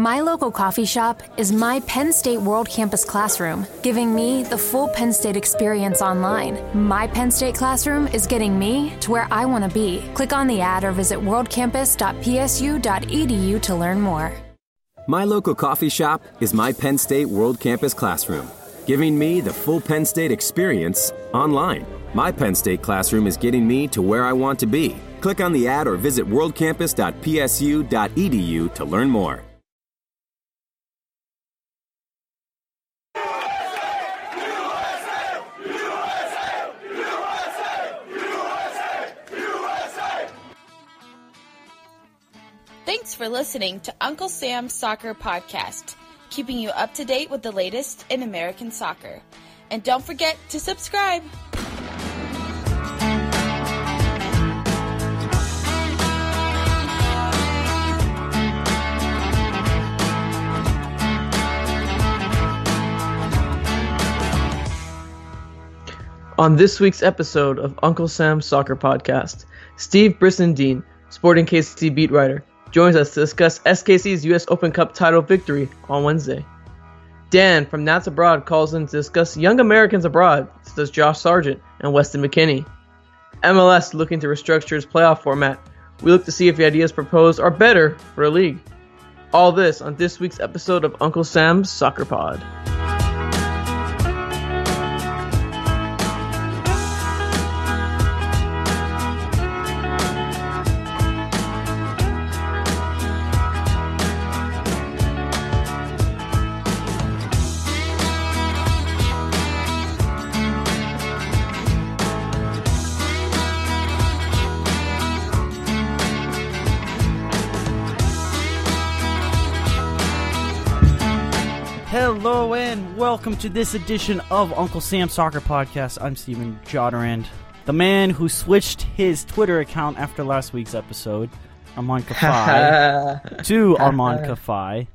My local coffee shop is my Penn State World Campus classroom, giving me the full Penn State experience online. My Penn State classroom is getting me to where I want to be. Click on the ad or visit worldcampus.psu.edu to learn more. My local coffee shop is my Penn State World Campus classroom, giving me the full Penn State experience online. My Penn State classroom is getting me to where I want to be. Click on the ad or visit worldcampus.psu.edu to learn more. Thanks for listening to Uncle Sam's Soccer Podcast, keeping you up to date with the latest in American soccer. And don't forget to subscribe. On this week's episode of Uncle Sam's Soccer Podcast, Steve Brisendine, Sporting KC beat writer, joins us to discuss SKC's U.S. Open Cup title victory on Wednesday. Dan from Nats Abroad calls in to discuss Young Americans Abroad, says Josh Sargent and Weston McKennie. MLS looking to restructure its playoff format. We look to see if the ideas proposed are better for a league. All this on this week's episode of Uncle Sam's Soccer Pod. Hello and welcome to this edition of Uncle Sam Soccer Podcast. I'm Steven Jodarand, the man who switched his Twitter account after last week's episode. Armand Kafai to Armand Kafai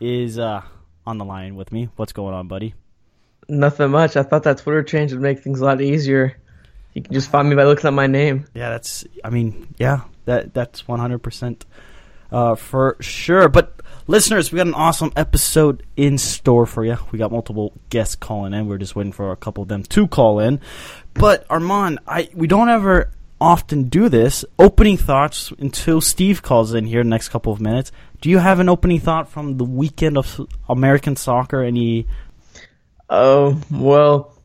is uh, on the line with me. What's going on, buddy? Nothing much. I thought that Twitter change would make things a lot easier. You can just find me by looking at my name. Yeah, that's. I mean, yeah, that that's 100 percent uh, for sure. But listeners, we got an awesome episode in store for you. We got multiple guests calling in. We're just waiting for a couple of them to call in. But Armand, I we don't ever often do this. Opening thoughts until Steve calls in here next couple of minutes. Do you have an opening thought from the weekend of American soccer? Any? Oh well,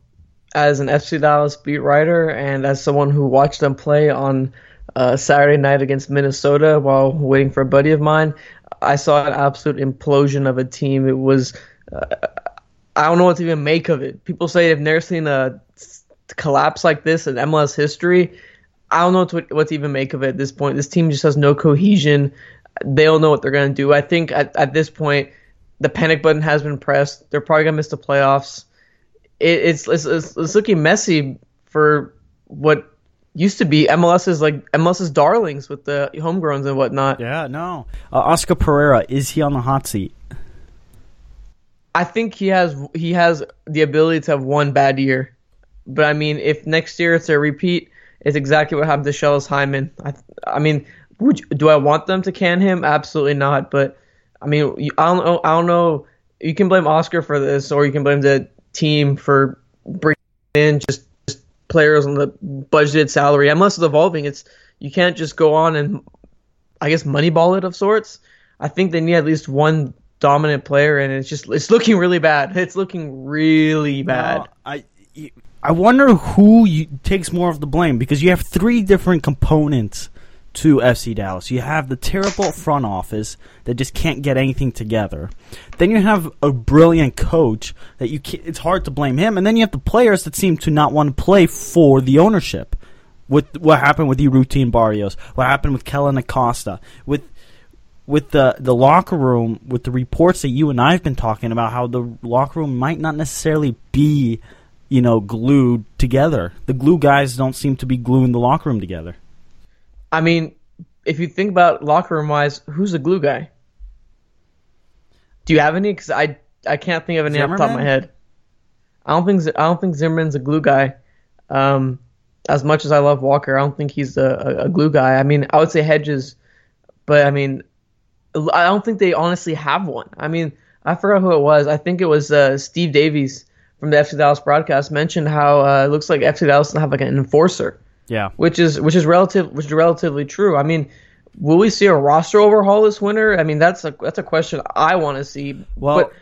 as an FC Dallas beat writer and as someone who watched them play on uh, Saturday night against Minnesota while waiting for a buddy of mine, I saw an absolute implosion of a team. It was, uh, I don't know what to even make of it. People say they've never seen a collapse like this in MLS history. I don't know what to, what to even make of it at this point. This team just has no cohesion. They don't know what they're going to do. I think at, at this point, the panic button has been pressed. They're probably going to miss the playoffs. It, it's, it's, it's looking messy for what used to be MLS's like MLS's darlings with the homegrowns and whatnot. Yeah, no. Uh, Oscar Pareja is he on the hot seat? I think he has he has the ability to have one bad year, but I mean, if next year it's a repeat, it's exactly what happened to Schellas Hyndman. I I mean, would do I want them to can him? Absolutely not. But I mean, I don't know. I don't know. You can blame Oscar for this, or you can blame the team for bringing in just players on the budgeted salary. MLS is evolving. It's you can't just go on and I guess moneyball it of sorts. I think they need at least one dominant player, and it's just it's looking really bad. It's looking really bad. Well, I I wonder who you, takes more of the blame because you have three different components to FC Dallas. You have the terrible front office that just can't get anything together. Then you have a brilliant coach that you it's hard to blame him, and then you have the players that seem to not want to play for the ownership. With what happened with Urruti Barrios, what happened with Kellyn Acosta, with with the the locker room, with the reports that you and I have been talking about, how the locker room might not necessarily be, you know, glued together. The glue guys don't seem to be gluing the locker room together. I mean, if you think about locker room wise, who's the glue guy? Do you have any? Because I I can't think of any Zimmerman? off the top of my head. I don't think I don't think Zimmerman's a glue guy. Um, as much as I love Walker, I don't think he's a, a, a glue guy. I mean, I would say Hedges, but I mean, I don't think they honestly have one. I mean, I forgot who it was. I think it was uh, Steve Davies from the FC Dallas broadcast mentioned how uh, it looks like FC Dallas doesn't have like an enforcer. Yeah, which is which is relative which is relatively true. I mean, will we see a roster overhaul this winter? I mean, that's a that's a question I want to see. Well, but,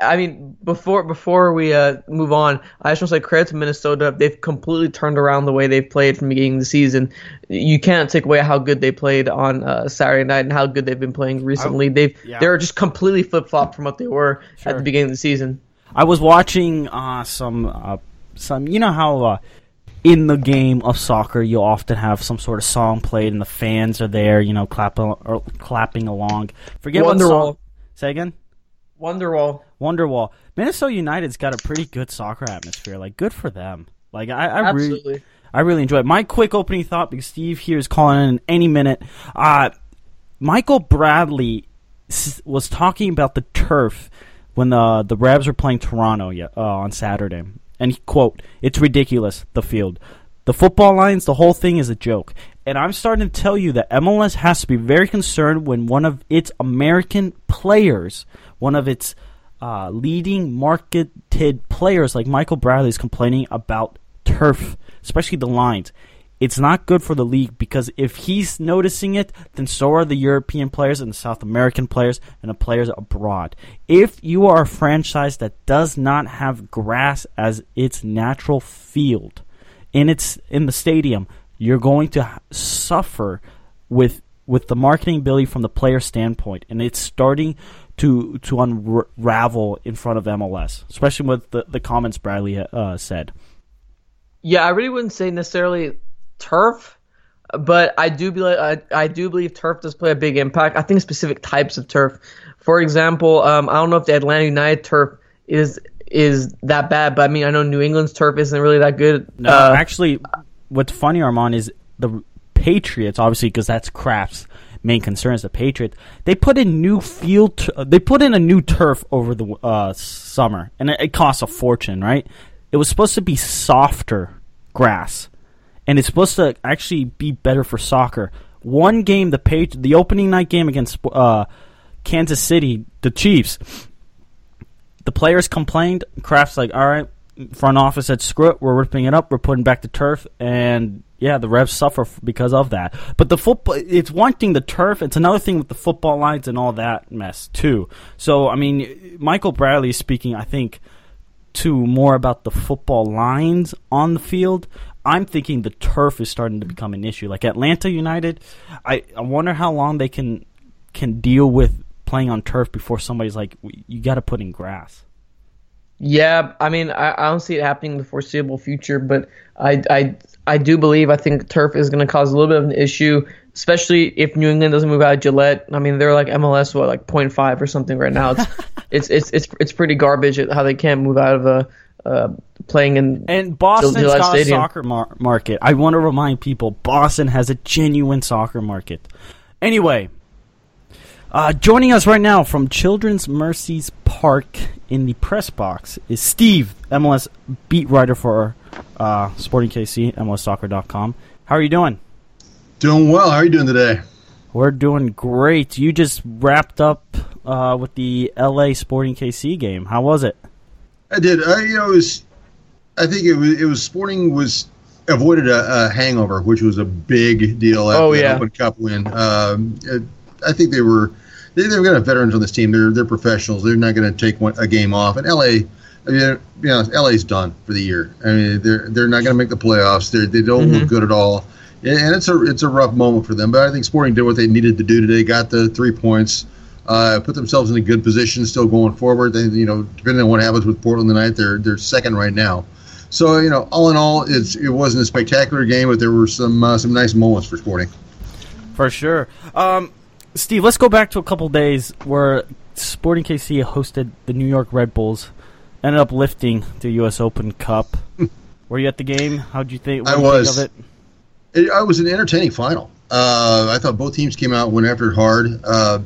I mean, before before we uh, move on, I just want to say credit to Minnesota. They've completely turned around the way they've played from the beginning of the season. You can't take away how good they played on uh, Saturday night and how good they've been playing recently. They've yeah. they're just completely flip flop from what they were Sure. at the beginning of the season. I was watching uh, some uh, some. You know how uh, in the game of soccer you'll often have some sort of song played and the fans are there, you know, clapping or clapping along. Forget what song. Wonderwall. Say again. Wonderwall. Wonderwall. Minnesota United's got a pretty good soccer atmosphere. Like, good for them. Like, I, I really, I really enjoy it. My quick opening thought, because Steve here is calling in any minute. Uh, Michael Bradley was talking about the turf when the the Revs were playing Toronto uh, on Saturday, and quote, "It's ridiculous. The field, the football lines, the whole thing is a joke." And I'm starting to tell you that MLS has to be very concerned when one of its American players, one of its uh, leading marketed players like Michael Bradley is complaining about turf, especially the lines. It's not good for the league because if he's noticing it, then so are the European players and the South American players and the players abroad. If you are a franchise that does not have grass as its natural field in its in the stadium, you're going to suffer with with the marketing ability from the player standpoint, and it's starting to to unravel in front of MLS, especially with the, the comments Bradley uh, said. Yeah, I really wouldn't say necessarily turf, but I do believe I, I do believe turf does play a big impact. I think specific types of turf. For example, um, I don't know if the Atlanta United turf is is that bad, but I mean I know New England's turf isn't really that good. No, Uh, actually, what's funny, Armand, is the Patriots, obviously, because that's Kraft's main concern is the Patriots. They put in new field. T- they put in a new turf over the uh, summer, and it, it costs a fortune, right? It was supposed to be softer grass, and it's supposed to actually be better for soccer. One game, the Patri- the opening night game against uh, Kansas City, the Chiefs, the players complained. Kraft's like, all right, front office said, screw it, we're ripping it up, we're putting back the turf, and yeah, the Revs suffer because of that. But the football, it's one thing, the turf, it's another thing with the football lines and all that mess, too. So, I mean, Michael Bradley is speaking, I think, to more about the football lines on the field. I'm thinking the turf is starting to become an issue. Like Atlanta United, I, I wonder how long they can can deal with playing on turf before somebody's like, you got to put in grass. Yeah, I mean, I, I don't see it happening in the foreseeable future, but I, I, I do believe I think turf is going to cause a little bit of an issue, especially if New England doesn't move out of Gillette. I mean, they're like MLS what like 0.5 or something right now. It's it's it's it's it's pretty garbage at how they can't move out of a uh, playing in And Boston's Gillette got Stadium. a soccer mar- market. I want to remind people, Boston has a genuine soccer market. Anyway, uh, joining us right now from Children's Mercies Park in the press box is Steve, MLS beat writer for uh, Sporting KC, MLSsoccer.com. How are you doing? Doing well. How are you doing today? We're doing great. You just wrapped up uh, with the LA Sporting KC game. How was it? I did. I, you know, it was. I think it was. It was Sporting was avoided a, a hangover, which was a big deal after Oh, yeah. Open Cup win. Um, it, I think they were. They, they've got veterans on this team. They're they're professionals. They're not going to take one, a game off. And LA, I mean, you know, LA's done for the year. I mean, they're they're not going to make the playoffs. They they don't Mm-hmm. look good at all. And and it's a it's a rough moment for them. But I think Sporting did what they needed to do today. Got the three points. Uh, put themselves in a good position, still going forward. They, you know, depending on what happens with Portland tonight, they're they're second right now. So you know, all in all, it's it wasn't a spectacular game, but there were some uh, some nice moments for Sporting. For sure. Um, Steve, let's go back to a couple days where Sporting KC hosted the New York Red Bulls, ended up lifting the U.S. Open Cup. Were you at the game? How'd you think? I was. Think of it? It, I was an entertaining final. Uh, I thought both teams came out went after it hard. Uh,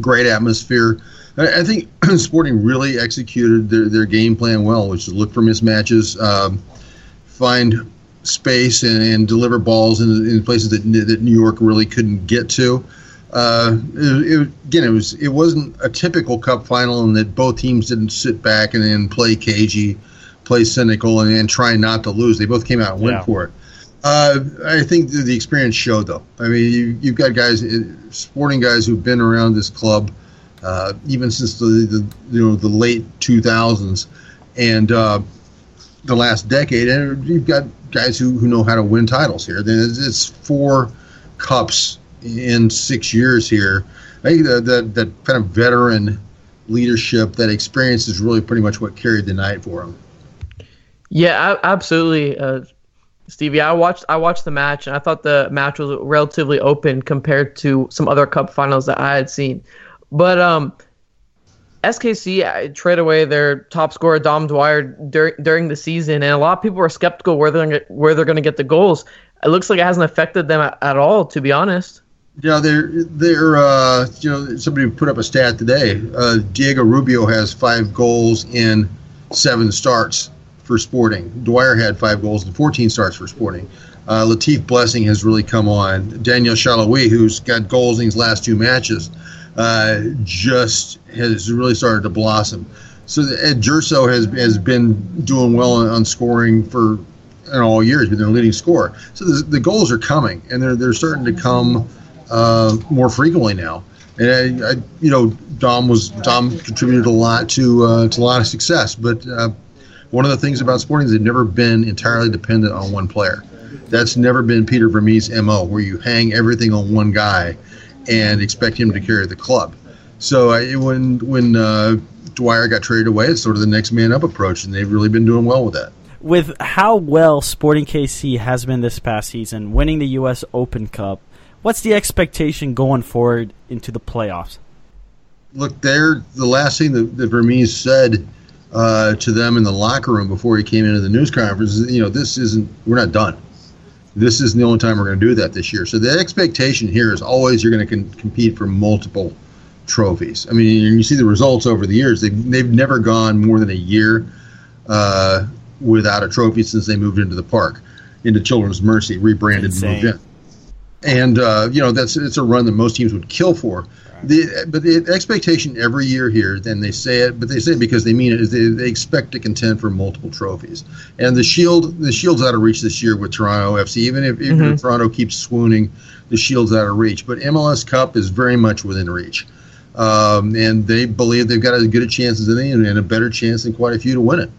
great atmosphere. I, I think Sporting really executed their, their game plan well, which is look for mismatches, um, find space, and, and deliver balls in, in places that that New York really couldn't get to. uh, it, it, again, it was it wasn't a typical Cup final in that both teams didn't sit back and then play cagey, play cynical, and, and try not to lose. They both came out and went Yeah. for it. Uh, I think the, the experience showed, though. I mean, you, you've got guys, uh, sporting guys who've been around this club uh, even since the, the you know the late 2000s and uh, the last decade, and you've got guys who, who know how to win titles here. Then it's, four cups in six years here. I think that, that that kind of veteran leadership, that experience, is really pretty much what carried the night for them. Yeah, absolutely, uh, Stevie. I watched I watched the match and I thought the match was relatively open compared to some other Cup finals that I had seen. But um, SKC trade away their top scorer Dom Dwyer dur- during the season, and a lot of people were skeptical where they're gonna, where they're going to get the goals. It looks like it hasn't affected them at, at all, to be honest. Yeah, they're they're uh, you know somebody put up a stat today. Uh, Diego Rubio has five goals in seven starts for Sporting. Dwyer had five goals in 14 starts for Sporting. Uh, Latif Blessing has really come on. Daniel Salloi, who's got goals in his last two matches, uh, just has really started to blossom. So Ed Gerso has has been doing well on, on scoring for in all years, been their leading scorer. So the, the goals are coming, and they're they're starting to come uh, more frequently now. And I, I, you know, Dom was Dom contributed a lot to uh, to a lot of success. But uh, one of the things about Sporting is they've never been entirely dependent on one player. That's never been Peter Vermes' mo, where you hang everything on one guy and expect him to carry the club. So I, when when uh, Dwyer got traded away, it's sort of the next man up approach, and they've really been doing well with that. With how well Sporting KC has been this past season, winning the U.S. Open Cup, what's the expectation going forward into the playoffs? look, there. The last thing that, that Vermes said uh, to them in the locker room before he came into the news conference is, you know, this isn't. We're not done. This isn't the only time we're going to do that this year. So the expectation here is always you're going to con- compete for multiple trophies. I mean, you see the results over the years. They've they've never gone more than a year uh, without a trophy since they moved into the park, into Children's Mercy, rebranded and moved in and uh, you know that's it's a run that most teams would kill for. The, but the expectation every year here, then they say it, but they say it because they mean it, is they, they expect to contend for multiple trophies. And the Shield, the Shield's out of reach this year with Toronto FC. Even if, if Toronto keeps swooning, the Shield's out of reach. But MLS Cup is very much within reach. Um, and they believe they've got as good a chance as any and a better chance than quite a few to win it.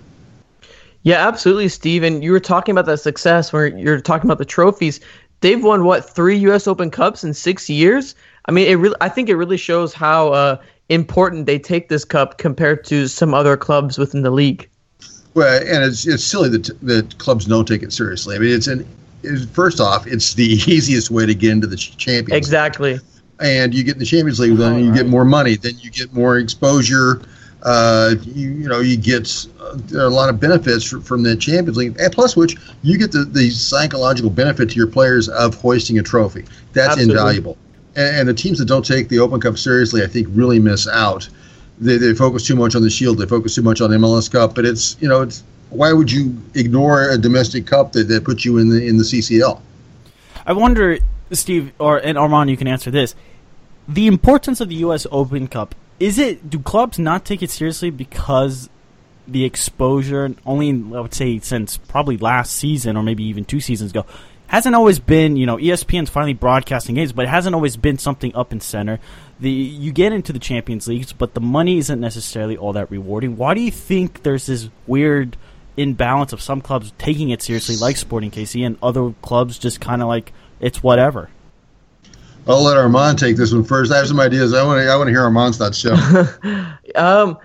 Yeah, absolutely, Steve. And you were talking about that success where you're talking about the trophies. They've won what three U.S. Open Cups in six years. I mean, it really. I think it really shows how uh, important they take this cup compared to some other clubs within the league. Well, and it's it's silly that that clubs don't take it seriously. I mean, it's an it's, first off, it's the easiest way to get into the ch- Champions. League. Exactly. and you get in the Champions League, then you get more money, then you get more exposure. Uh, you, you know, you get a lot of benefits fr- from the Champions League, and plus which you get the, the psychological benefit to your players of hoisting a trophy. That's Absolutely. invaluable. And, the teams that don't take the Open Cup seriously, I think, really miss out. They, they focus too much on the Shield. They focus too much on MLS Cup. But it's you know, it's why would you ignore a domestic cup that, that puts you in the in the CCL? I wonder, Steve or and Armand, you can answer this: the importance of the U.S. Open Cup. Is it? Do clubs not take it seriously because the exposure? Only I would say since probably last season or maybe even two seasons ago. Hasn't always been, you know, ESPN's finally broadcasting games, but it hasn't always been something up and center. The you get into the Champions Leagues, but the money isn't necessarily all that rewarding. Why do you think there's this weird imbalance of some clubs taking it seriously, like Sporting KC, and other clubs just kind of like it's whatever? I'll let Armand take this one first. I have some ideas. I want to I want to hear Armand's thoughts. Show. Um,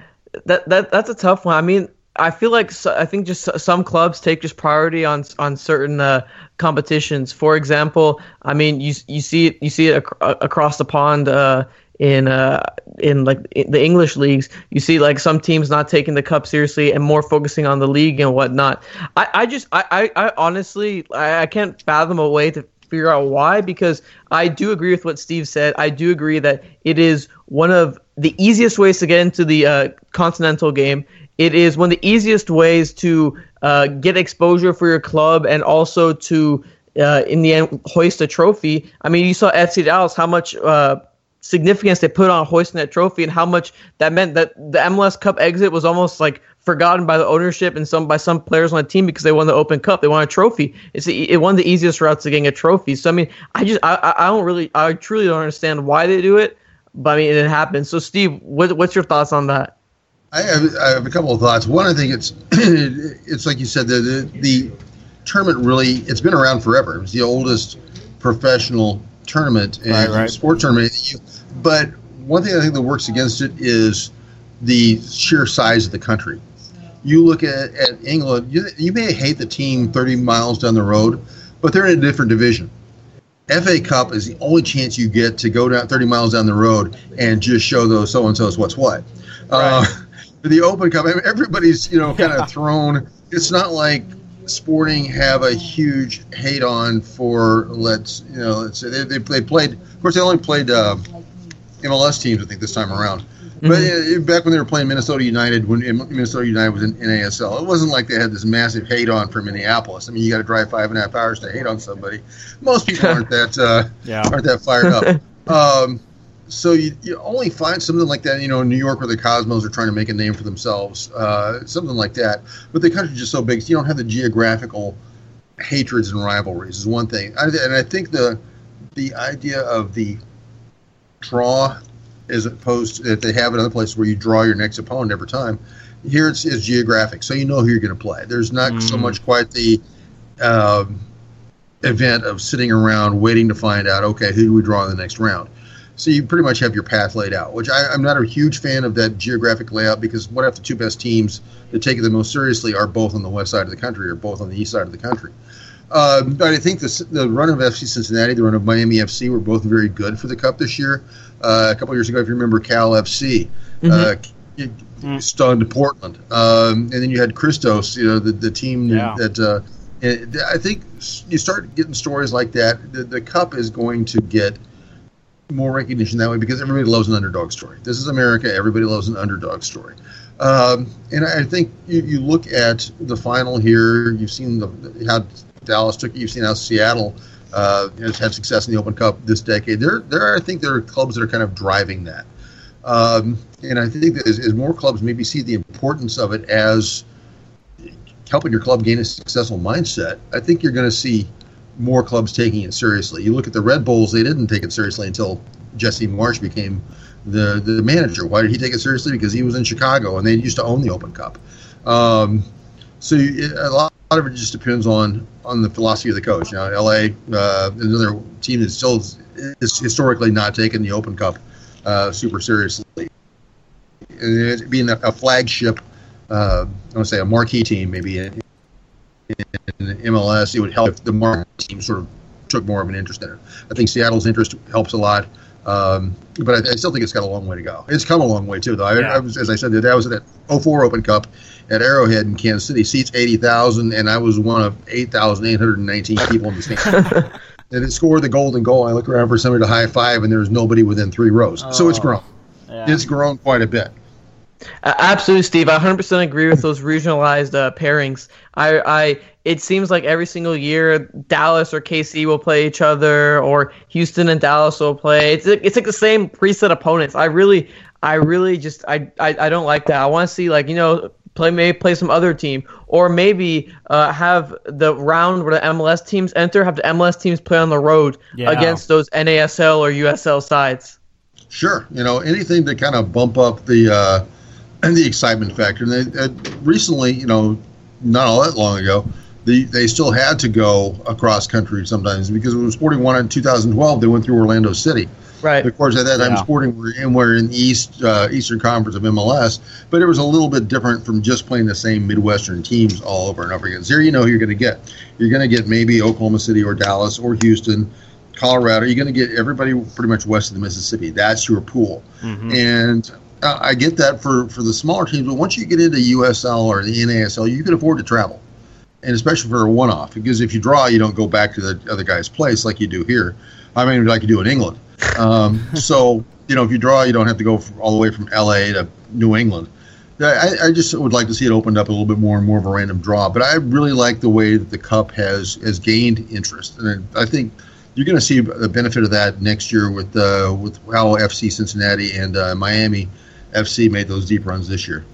that that that's a tough one. I mean, I feel like so, I think just some clubs take just priority on on certain uh, competitions. For example, I mean, you you see it you see it ac- across the pond. Uh, in uh in like in the English leagues, you see like some teams not taking the cup seriously and more focusing on the league and whatnot. I, I just I, I, I honestly I, I can't fathom a way to figure out why because I do agree with what Steve said. I do agree that it is one of the easiest ways to get into the uh, continental game. It is one of the easiest ways to uh, get exposure for your club and also to, uh, in the end, hoist a trophy. I mean, you saw FC Dallas how much uh, significance they put on hoisting that trophy and how much that meant that the MLS Cup exit was almost like forgotten by the ownership and some by some players on the team because they won the Open Cup. They won a trophy. It's it one of the easiest routes to getting a trophy. So I mean, I just I, I don't really I truly don't understand why they do it, but I mean it happens. So Steve, what, what's your thoughts on that? I have, I have a couple of thoughts. One, I think it's it's like you said the, the the tournament really it's been around forever. It's the oldest professional tournament and Right, right. sport tournament. But one thing I think that works against it is the sheer size of the country. You look at, at England, you, you may hate the team 30 miles down the road, but they're in a different division. FA Cup is the only chance you get to go down 30 miles down the road and just show those so and so's what's what. Uh, the Open Cup, I mean, everybody's you know kind of thrown. It's not like Sporting have a huge hate on for let's you know let's say they, they, they played. Of course, they only played uh, MLS teams I think this time around. But uh, back when they were playing Minnesota United, when Minnesota United was in NASL, it wasn't like they had this massive hate on for Minneapolis. I mean, you got to drive five and a half hours to hate on somebody. Most people aren't that uh, Yeah. aren't that fired up. um, so you, you only find something like that, you know, in New York where the Cosmos are trying to make a name for themselves, uh, something like that. But the country's just so big, so you don't have the geographical hatreds and rivalries. Is one thing, I, and I think the the idea of the draw, as opposed to that they have in other places where you draw your next opponent every time. Here it's, it's geographic, so you know who you're going to play. There's not so much quite the um, event of sitting around waiting to find out, okay, who do we draw in the next round? So you pretty much have your path laid out, which I, I'm not a huge fan of that geographic layout because what if the two best teams that take it the most seriously are both on the west side of the country or both on the east side of the country? Um, but I think this, the run of FC Cincinnati, the run of Miami FC were both very good for the Cup this year. Uh, a couple years ago, if you remember, Cal FC uh, it stunned Portland, um, and then you had Christos, you know, the, the team Yeah. that. Uh, I think you start getting stories like that. The, the Cup is going to get more recognition that way because everybody loves an underdog story. This is America. Everybody loves an underdog story. Um, and I think you, you look at the final here. You've seen the, how Dallas took it. You've seen how Seattle uh, has had success in the Open Cup this decade. There, there. Are, I think there are clubs that are kind of driving that. Um, and I think that as, as more clubs maybe see the importance of it as helping your club gain a successful mindset, I think you're going to see more clubs taking it seriously. You look at the Red Bulls; they didn't take it seriously until Jesse Marsch became the the manager. Why did he take it seriously? Because he was in Chicago and they used to own the Open Cup. Um, so you, a lot of it just depends on on the philosophy of the coach. Now, LA, uh, another team that still is, is historically not taking the Open Cup uh, super seriously. And being a, a flagship, uh, I want to say a marquee team, maybe in, in MLS, it would help if the market team sort of took more of an interest in it. I think Seattle's interest helps a lot. Um, but I, I still think it's got a long way to go. It's come a long way too, though. I, Yeah. I was, as I said, that was at that 04 Open Cup at Arrowhead in Kansas City. Seats 80,000, and I was one of 8,819 people in the stands. and it scored the golden goal. I look around for somebody to high five, and there was nobody within three rows. So it's grown. Yeah. It's grown quite a bit. Uh, absolutely, Steve. I 100% agree with those regionalized uh, pairings. I, I, it seems like every single year Dallas or KC will play each other, or Houston and Dallas will play. It's like, it's like the same preset opponents. I really, I really just, I, I, I don't like that. I want to see like you know play maybe play some other team, or maybe uh, have the round where the MLS teams enter, have the MLS teams play on the road Yeah. against those NASL or USL sides. Sure, you know anything to kind of bump up the uh, and the excitement factor. And they, uh, recently, you know, not all that long ago, they they still had to go across country sometimes because when Sporting won in 2012, they went through Orlando City. Right. Of course, at that time, Yeah. Sporting were in, were in the East uh, Eastern Conference of MLS, but it was a little bit different from just playing the same Midwestern teams all over and over again. So here, you know, who you're going to get. You're going to get maybe Oklahoma City or Dallas or Houston, Colorado. You're going to get everybody pretty much west of the Mississippi. That's your pool, and uh, I get that for for the smaller teams. But once you get into USL or the NASL, you can afford to travel. And especially for a one-off because if you draw you don't go back to the other guy's place like you do here. I mean like you do in england. Um, so you know if you draw you don't have to go all the way from la to new england. I, I just would like to see it opened up a little bit more and more of a random draw but i really like the way that the cup has has gained interest. And i think you're going to see the benefit of that next year with uh, with how FC Cincinnati and uh, Miami FC made those deep runs this year.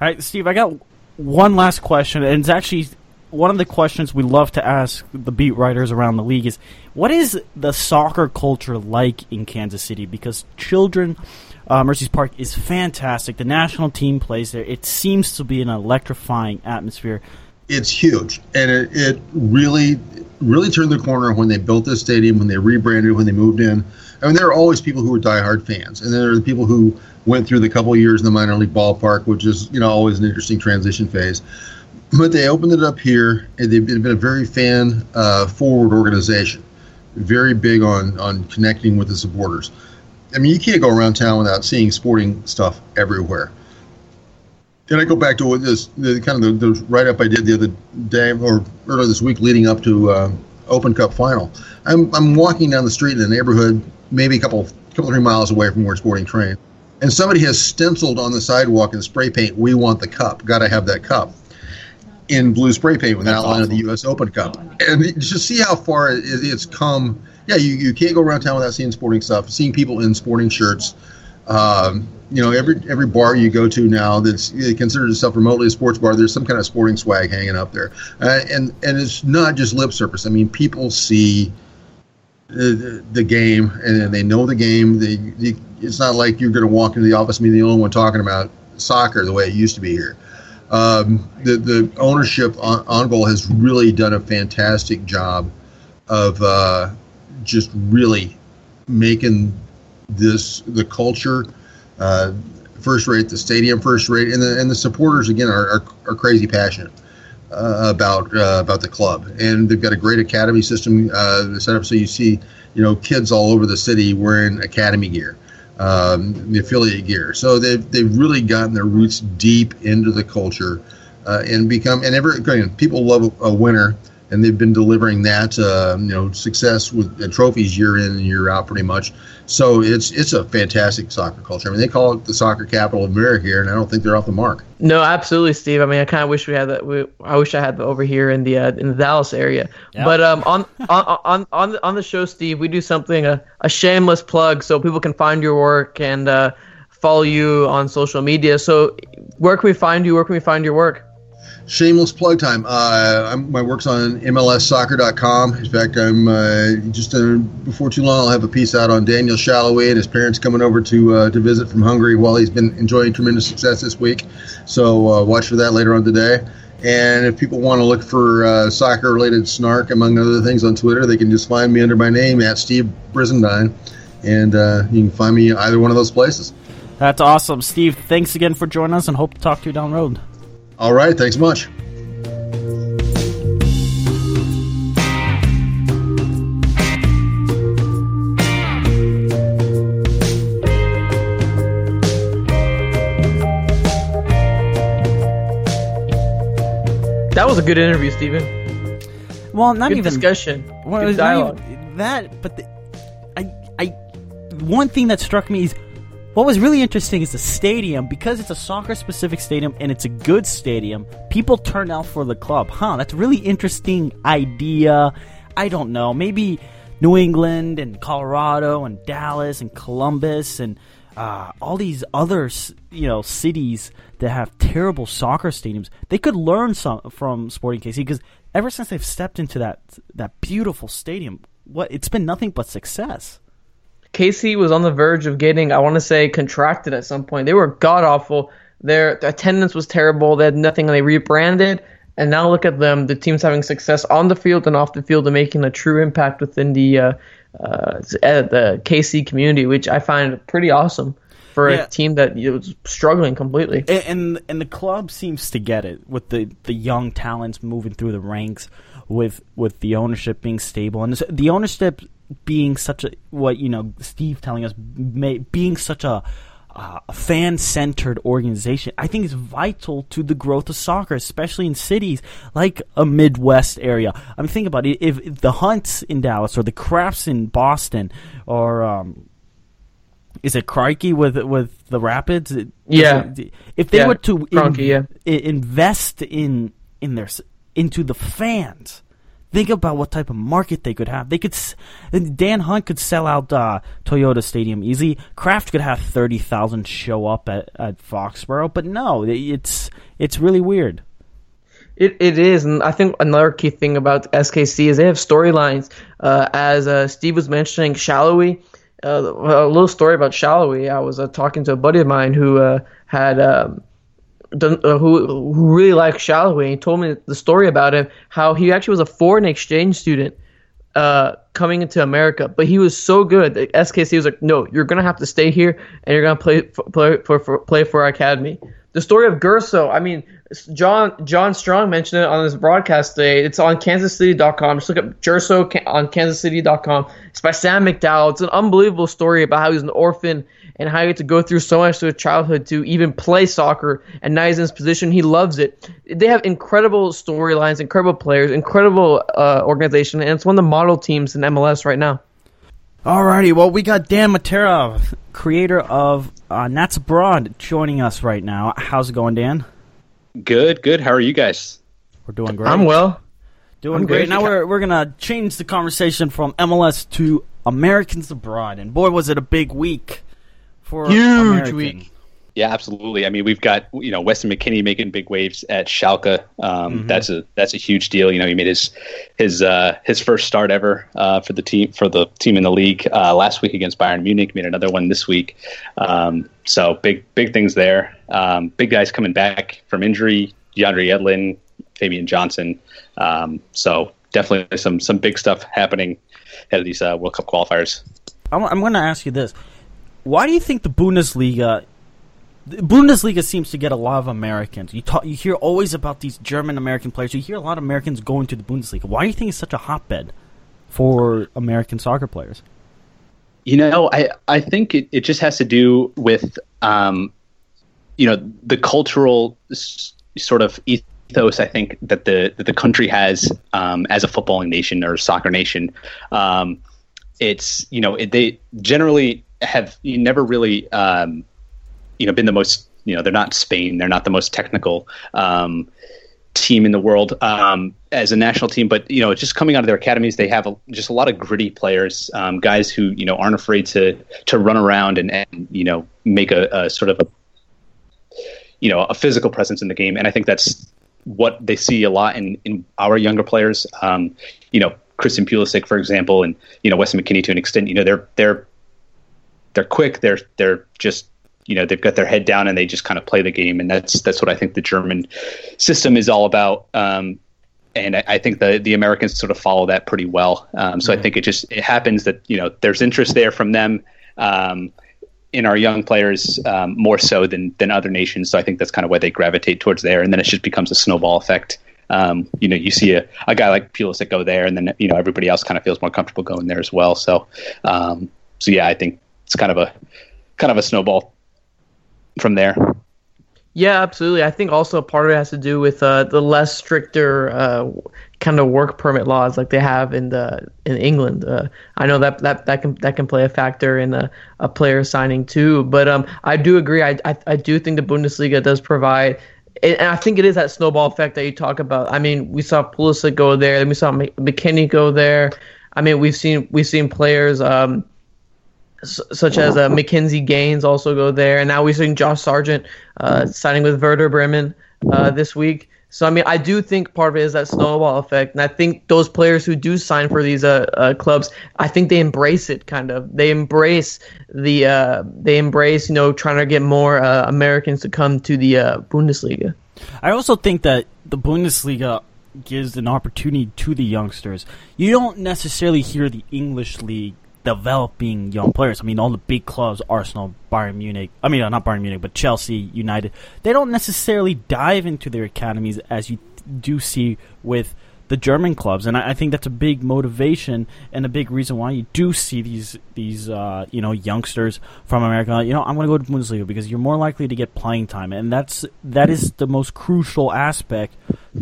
All right, Steve, I got one last question, and it's actually one of the questions we love to ask the beat writers around the league is what is the soccer culture like in Kansas City? Because children, uh, Mercy's Park is fantastic. The national team plays there. It seems to be an electrifying atmosphere. It's huge, and it, it really, really turned the corner when they built this stadium, when they rebranded, when they moved in. I mean, there are always people who are diehard fans, and there are the people who went through the couple years in the minor league ballpark, which is you know always an interesting transition phase. But they opened it up here, and they've been, a very fan uh, forward organization, very big on on connecting with the supporters. I mean, you can't go around town without seeing sporting stuff everywhere. And I go back to what this the kind of the, the write up I did the other day or earlier this week leading up to uh, Open Cup final. I'm I'm walking down the street in the neighborhood, maybe a couple couple three miles away from where Sporting trained, and somebody has stenciled on the sidewalk in spray paint, "We want the cup. Got to have that cup." In blue spray paint with an outline of the U.S. Open Cup, and just see how far it's come. Yeah, you, you can't go around town without seeing sporting stuff, seeing people in sporting shirts. Um, you know, every every bar you go to now that's considered itself remotely a sports bar, there's some kind of sporting swag hanging up there, uh, and and it's not just lip service. I mean, people see the, game and they know the game. They, they it's not like you're going to walk into the office and be the only one talking about soccer the way it used to be here. Um, the the ownership on, on goal has really done a fantastic job of uh, just really making this the culture uh, first rate, the stadium first rate, and the and the supporters again are are, are crazy passionate. Uh, about uh, about the club, and they've got a great academy system uh, set up so you see, you know, kids all over the city wearing academy gear, um, the affiliate gear. So they've they've really gotten their roots deep into the culture, uh, and become and every again, people love a winner and they've been delivering that uh, you know success with uh, trophies year in and year out pretty much. So it's it's a fantastic soccer culture. I mean, they call it the soccer capital of America here, and I don't think they're off the mark. No, absolutely, Steve. I mean, I kind of wish we had that. We, I wish I had that over here in the uh, in the Dallas area. Yep. But um, on, on on on the, on the show, Steve, we do something a, a shameless plug so people can find your work and uh, follow you on social media. So, where can we find you? Where can we find your work? Shameless plug time. Uh, my work's on MLSsoccer.com. In fact, I'm uh, just uh, before too long. I'll have a piece out on Daniel Salloi and his parents coming over to uh, to visit from Hungary while he's been enjoying tremendous success this week. So uh, watch for that later on today. And if people want to look for uh, soccer-related snark, among other things, on Twitter, they can just find me under my name at Steve Brisendine, and you can find me either one of those places. That's awesome, Steve. Thanks again for joining us, and hope to talk to you down the road. All right. Thanks much. That was a good interview, Stephen. Well, not good even discussion. Well, good dialogue. that, but the, I, I, one thing that struck me is what was really interesting is the stadium, because it's a soccer specific stadium and it's a good stadium, people turn out for the club. Huh, that's a really interesting idea. I don't know. Maybe New England and Colorado and Dallas and Columbus and uh, all these other you know cities that have terrible soccer stadiums, they could learn some from Sporting KC because ever since they've stepped into that that beautiful stadium, what it's been nothing but success. KC was on the verge of getting, I want to say, contracted at some point. They were god awful. Their, their attendance was terrible. They had nothing. They rebranded, and now look at them. The team's having success on the field and off the field, and making a true impact within the uh, uh, the KC community, which I find pretty awesome for yeah. a team that was struggling completely. And, and, and the club seems to get it with the the young talents moving through the ranks, with with the ownership being stable, and the ownership being such a what you know Steve telling us may, being such a uh, fan centered organization, I think is vital to the growth of soccer, especially in cities like a Midwest area. I mean, think about it. If, if the Hunts in Dallas or the Krafts in Boston or, um, is it Crikey with with the Rapids? Yeah. If they yeah. were to in, yeah. invest in in their into the fans, Think about what type of market they could have. They could, Dan Hunt could sell out uh, Toyota Stadium easy. Kraft could have thirty thousand show up at, at Foxborough, but no, it's it's really weird. It it is, and I think another key thing about SKC is they have storylines. Uh, as uh, Steve was mentioning, Sallói. Uh, a little story about Sallói. I was uh, talking to a buddy of mine who uh, had um, Uh, who who really liked Sallói. He told me the story about him, how he actually was a foreign exchange student uh, coming into America, but he was so good that SKC was like, "No, you're gonna have to stay here, and you're gonna play for, play for, for play for our academy." The story of Gerso, I mean, John John Strong mentioned it on his broadcast today. It's on KansasCity.com. Just look up Gerso on KansasCity.com. It's by Sam McDowell. It's an unbelievable story about how he's an orphan and how he had to go through so much to his childhood to even play soccer. And now he's in his position. He loves it. They have incredible storylines, incredible players, incredible uh, organization, and it's one of the model teams in MLS right now. Alrighty, well, we got Dan Matera, creator of uh, Nats Abroad, joining us right now. How's it going, Dan? Good, good. How are you guys? We're doing great. I'm well. Doing I'm great. Now we're we're gonna change the conversation from MLS to Americans abroad, and boy, was it a big week for huge American. week. Yeah, absolutely. I mean, we've got you know Weston McKennie making big waves at Schalke. Um, mm-hmm. That's a that's a huge deal. You know, he made his his uh, his first start ever uh, for the team for the team in the league uh, last week against Bayern Munich. Made another one this week. Um, so big big things there. Um, big guys coming back from injury. DeAndre Yedlin, Fabian Johnson. Um, so definitely some some big stuff happening ahead of these uh, World Cup qualifiers. I'm, I'm going to ask you this: Why do you think the Bundesliga Bundesliga seems to get a lot of Americans. You talk, you hear always about these German American players. You hear a lot of Americans going to the Bundesliga. Why do you think it's such a hotbed for American soccer players? You know, I I think it, it just has to do with um, you know the cultural sort of ethos. I think that the that the country has um, as a footballing nation or soccer nation. Um, it's you know it, they generally have never really um, you know been the most you know they're not Spain they're not the most technical um, team in the world um, as a national team but you know just coming out of their academies they have a, just a lot of gritty players um, guys who you know aren't afraid to to run around and, and you know make a, a sort of a you know a physical presence in the game. And I think that's what they see a lot in, in our younger players. Um, you know Christian Pulisic for example and you know Weston McKennie to an extent you know they're they're they're quick they're they're just you know they've got their head down and they just kind of play the game, and that's that's what I think the German system is all about. Um, and I, I, think the the Americans sort of follow that pretty well. Um, so mm-hmm. I think it just it happens that you know there's interest there from them um, in our young players um, more so than than other nations. So I think that's kind of why they gravitate towards there, and then it just becomes a snowball effect. Um, you know, you see a, a guy like Pulisic go there, and then you know everybody else kind of feels more comfortable going there as well. So, um, so yeah, I think it's kind of a kind of a snowball from there. Yeah, absolutely. I think also part of it has to do with uh, the less stricter uh, kind of work permit laws like they have in the in England. Uh, I know that, that that can that can play a factor in a, a player signing too. But um, I do agree. I, I I do think the Bundesliga does provide and I think it is that snowball effect that you talk about. I mean, we saw Pulisic go there, then we saw McKennie go there. I mean, we've seen we've seen players um, such as uh, McKinze Gaines also go there, and now we're seeing Josh Sargent uh, signing with Werder Bremen uh, this week. So I mean, I do think part of it is that snowball effect, and I think those players who do sign for these uh, uh, clubs, I think they embrace it. Kind of, they embrace the uh, they embrace you know trying to get more uh, Americans to come to the uh, Bundesliga. I also think that the Bundesliga gives an opportunity to the youngsters. You don't necessarily hear the English league developing young players. I mean, all the big clubs, Arsenal, Bayern Munich, I mean, uh, not Bayern Munich, but Chelsea, United, they don't necessarily dive into their academies as you do see with the German clubs, and I, I, think that's a big motivation and a big reason why you do see these these uh, you know youngsters from America. You know, I'm going to go to Bundesliga because you're more likely to get playing time, and that's that is the most crucial aspect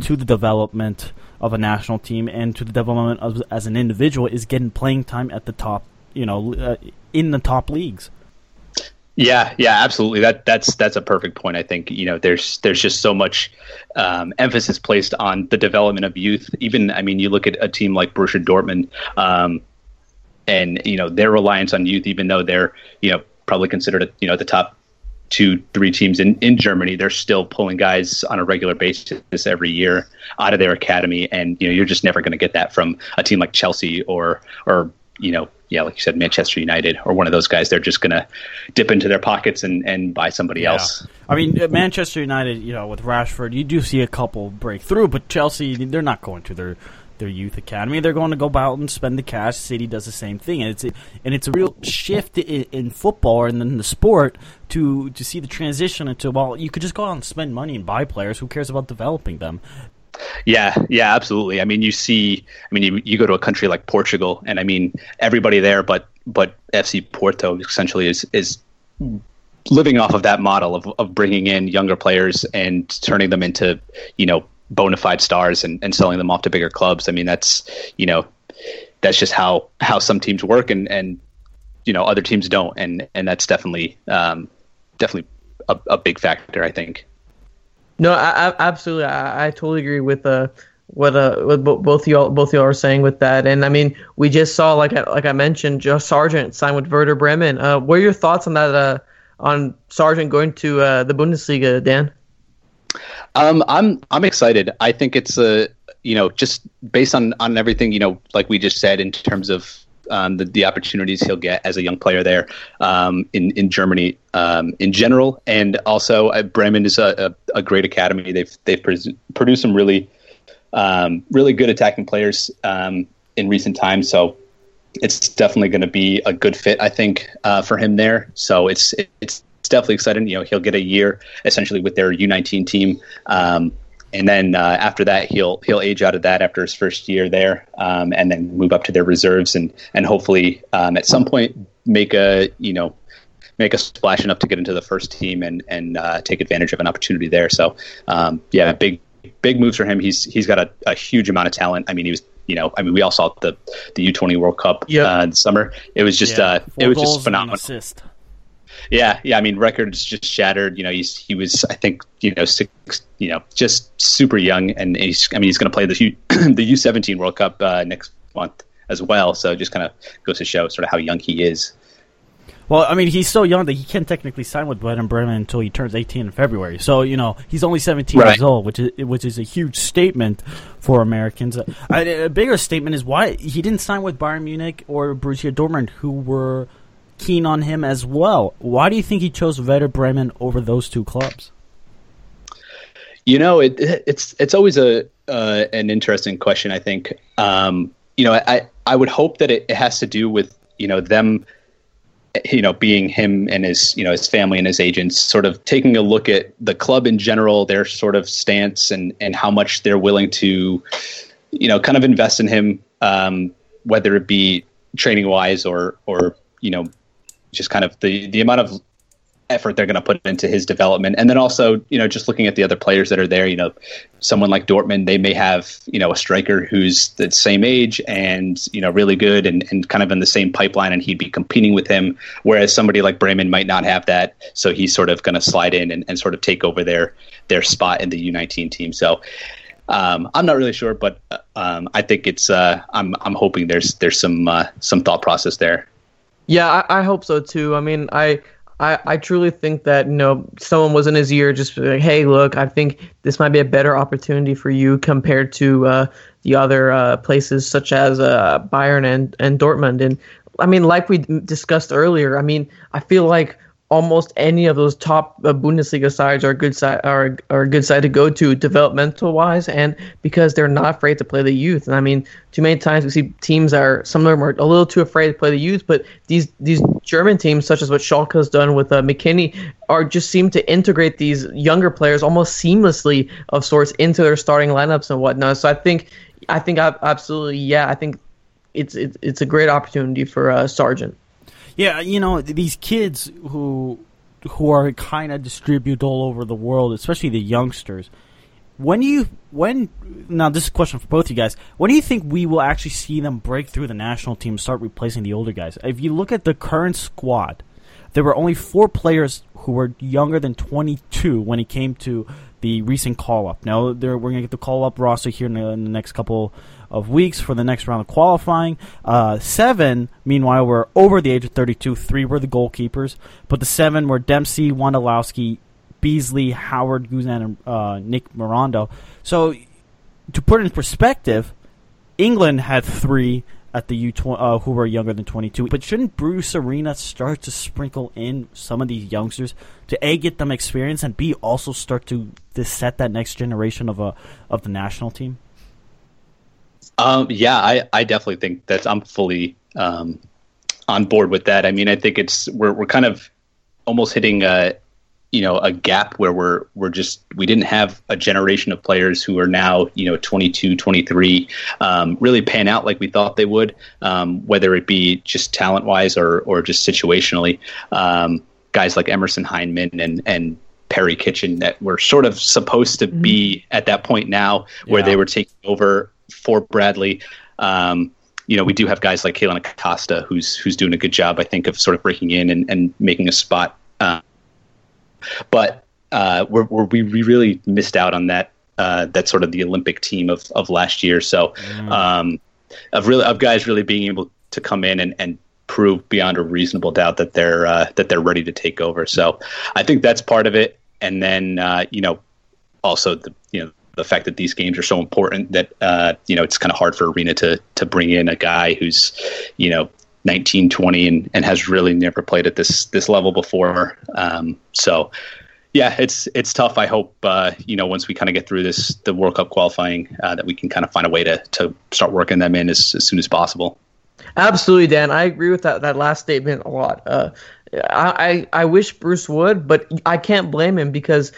to the development of a national team and to the development of as an individual is getting playing time at the top you know, uh, in the top leagues. Yeah, yeah, absolutely. That that's that's a perfect point. I think you know there's there's just so much um, emphasis placed on the development of youth. Even I mean, you look at a team like Borussia Dortmund, um, and you know their reliance on youth, even though they're you know probably considered you know the top two three teams in in Germany, they're still pulling guys on a regular basis every year out of their academy, and you know you're just never going to get that from a team like Chelsea or or you know yeah, like you said, Manchester United or one of those guys, they're just going to dip into their pockets and, and buy somebody yeah. else. I mean, uh, Manchester United, you know, with Rashford, you do see a couple break through, but Chelsea, they're not going to their their youth academy. They're going to go out and spend the cash. City does the same thing, and it's and it's a real shift in, in football and in the sport to to see the transition into well, you could just go out and spend money and buy players. Who cares about developing them? Yeah, yeah, absolutely. I mean, you see, I mean, you, you go to a country like Portugal, and I mean, everybody there, but but FC Porto essentially is is living off of that model of of bringing in younger players and turning them into you know bona fide stars and, and selling them off to bigger clubs. I mean, that's you know that's just how how some teams work, and and you know other teams don't, and and that's definitely um, definitely a, a big factor, I think. No, I, I, absolutely. I, I, totally agree with uh, what uh, both y'all both y'all are saying with that. And I mean, we just saw like I, like I mentioned, Joe Sargent signed with Werder Bremen. Uh, what are your thoughts on that? Uh, on Sargent going to uh, the Bundesliga, Dan? Um, I'm I'm excited. I think it's a you know just based on on everything you know like we just said in terms of um, the, the opportunities he'll get as a young player there um, in in Germany um, in general, and also uh, Bremen is a, a, a, great academy. They've they've produced some really um, really good attacking players um, in recent times. So it's definitely going to be a good fit, I think, uh, for him there. So it's it's it's definitely exciting. You know, he'll get a year essentially with their U19 team. Um, and then uh, after that he'll he'll age out of that after his first year there, um, and then move up to their reserves and and hopefully um, at some point make a you know make a splash enough to get into the first team and and uh, take advantage of an opportunity there. So um, yeah, big big moves for him. He's he's got a, a, huge amount of talent. I mean, he was you know I mean we all saw the the U twenty World Cup yep. uh, summer. It was just yeah, uh, it was just phenomenal. Yeah, yeah. I mean, records just shattered. You know, he's he was I think you know six, you know, just super young, and he's I mean he's going to play the U the U seventeen World Cup uh, next month as well. So just kind of goes to show sort of how young he is. Well, I mean, he's so young that he can't technically sign with Werder Bremen until he turns 18 in February. So, you know, he's only 17 right. years old, which is which is a huge statement for Americans. A, a bigger statement is why he didn't sign with Bayern Munich or Borussia Dortmund, who were keen on him as well. Why do you think he chose Werder Bremen over those two clubs? You know, it, it's it's always a uh, an interesting question. I think um, you know I I would hope that it, it has to do with you know them you know being him and his you know his family and his agents sort of taking a look at the club in general their sort of stance and and how much they're willing to you know kind of invest in him um, whether it be training wise or or you know just kind of the the amount of effort they're going to put into his development. And then also, you know, just looking at the other players that are there, you know, someone like Dortmund, they may have, you know, a striker who's the same age and, you know, really good and, and kind of in the same pipeline and he'd be competing with him. Whereas somebody like Bremen might not have that. So he's sort of going to slide in and, and sort of take over their, their spot in the U19 team. So, um, I'm not really sure, but um, I think it's. Uh, I'm. I'm hoping there's there's some uh, some thought process there. Yeah, I, I hope so too. I mean, I, I, I truly think that you know someone was in his ear just like, hey, look, I think this might be a better opportunity for you compared to uh, the other uh, places such as uh, Bayern and and Dortmund. And I mean, like we discussed earlier, I mean, I feel like almost any of those top uh, Bundesliga sides are good side are, are a good side to go to developmental wise, and because they're not afraid to play the youth. And I mean, too many times we see teams are some of them are a little too afraid to play the youth, but these these German teams, such as what Schalke has done with uh, McKennie, are just seem to integrate these younger players almost seamlessly of sorts into their starting lineups and whatnot. So I think I think absolutely yeah, I think it's it's, it's a great opportunity for uh, Sargent. Yeah, you know these kids who who are kind of distributed all over the world, especially the youngsters. When you when now this is a question for both you guys. When do you think we will actually see them break through the national team, start replacing the older guys? If you look at the current squad, there were only four players who were younger than 22 when it came to the recent call up. Now we're going to get the call up roster here in the, in the, next couple of weeks for the next round of qualifying. Uh, seven, meanwhile, were over the age of 32. Three were the goalkeepers, but the seven were Dempsey, Wondolowski, Beasley, Howard, Guzan, and uh, Nick Rimando. So to put it in perspective, England had three at the U uh, who were younger than 22. But shouldn't Bruce Arena start to sprinkle in some of these youngsters to a get them experience and b also start to, to set that next generation of a of the national team? Um, yeah, I, I definitely think that I'm fully um, on board with that. I mean, I think it's we're we're kind of almost hitting a you know a gap where we're we're just we didn't have a generation of players who are now you know 22 23 um, really pan out like we thought they would um, whether it be just talent wise or or just situationally um, guys like Emerson Hyndman and and Perry Kitchen that were sort of supposed to mm-hmm. be at that point now where yeah. they were taking over for Bradley um, you know, we do have guys like Kellyn Acosta, who's who's doing a good job, I think, of sort of breaking in and, and making a spot uh, but uh, we're, we're, we really missed out on that uh, that sort of the Olympic team of, of last year. So mm. um, of really of guys really being able to come in and, and prove beyond a reasonable doubt that they're uh, that they're ready to take over. So I think that's part of it. And then uh, you know also the the fact that these games are so important that uh, you know it's kind of hard for Arena to to bring in a guy who's you know 19, 20, and, and has really never played at this this level before. Um, so, yeah, it's it's tough. I hope uh, you know once we kind of get through this the World Cup qualifying uh, that we can kind of find a way to to start working them in as, as soon as possible. Absolutely, Dan. I agree with that that last statement a lot. Uh, I, I wish Bruce would, but I can't blame him because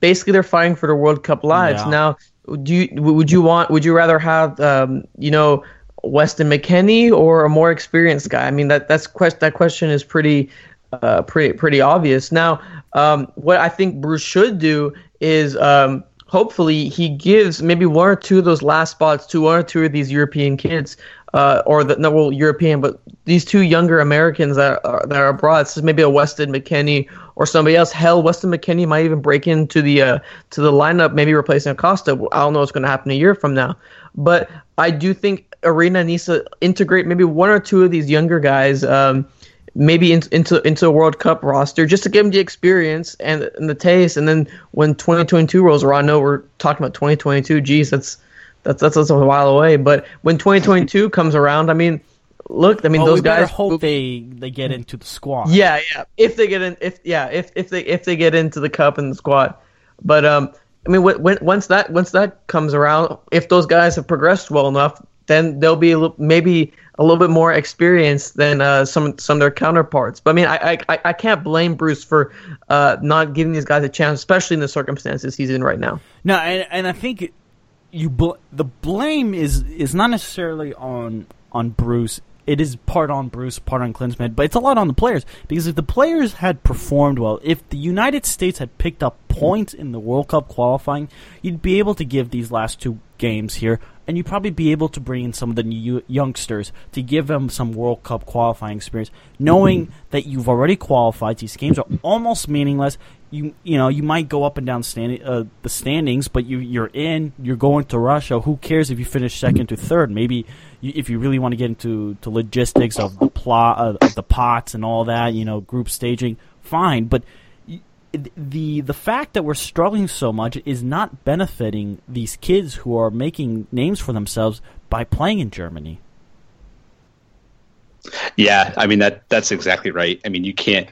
basically they're fighting for the World Cup lives yeah. now. Do you would you want would you rather have um, you know Weston McKennie or a more experienced guy? I mean, that that's quest that question is pretty uh, pretty pretty obvious. Now, um, what I think Bruce should do is um, hopefully he gives maybe one or two of those last spots to one or two of these European kids, uh, or the no, well, European, but these two younger Americans that are, that are abroad. So maybe a Weston McKennie or somebody else. Hell, Weston McKennie might even break into the uh, to the lineup, maybe replacing Acosta. I don't know what's going to happen a year from now, but I do think Arena needs to integrate maybe one or two of these younger guys, um, maybe in, into into a World Cup roster, just to give them the experience and, and the taste. And then when 2022 rolls around, I know we're talking about 2022. Geez, that's that's that's, that's a while away. But when 2022 comes around, I mean, look, I mean, well, those guys hope they they get into the squad. Yeah, yeah. If they get in, if yeah, if if they if they get into the cup and the squad, but um. I mean, when, once that once that comes around, if those guys have progressed well enough, then they'll be a little, maybe a little bit more experienced than uh, some some of their counterparts. But I mean, I I, I can't blame Bruce for uh, not giving these guys a chance, especially in the circumstances he's in right now. No, and, and I think you bl- the blame is is not necessarily on on Bruce. It is part on Bruce, part on Klinsmann, but it's a lot on the players because if the players had performed well, if the United States had picked up points in the World Cup qualifying, you'd be able to give these last two games here and you'd probably be able to bring in some of the new youngsters to give them some World Cup qualifying experience, knowing mm-hmm. that you've already qualified. These games are almost meaningless. You you know you might go up and down stand, uh, the standings, but you you're in. You're going to Russia. Who cares if you finish second to third? Maybe you, if you really want to get into to logistics of the plot uh, of the pots and all that, you know, group staging, fine. But the the fact that we're struggling so much is not benefiting these kids who are making names for themselves by playing in Germany. Yeah, I mean that that's exactly right. I mean, you can't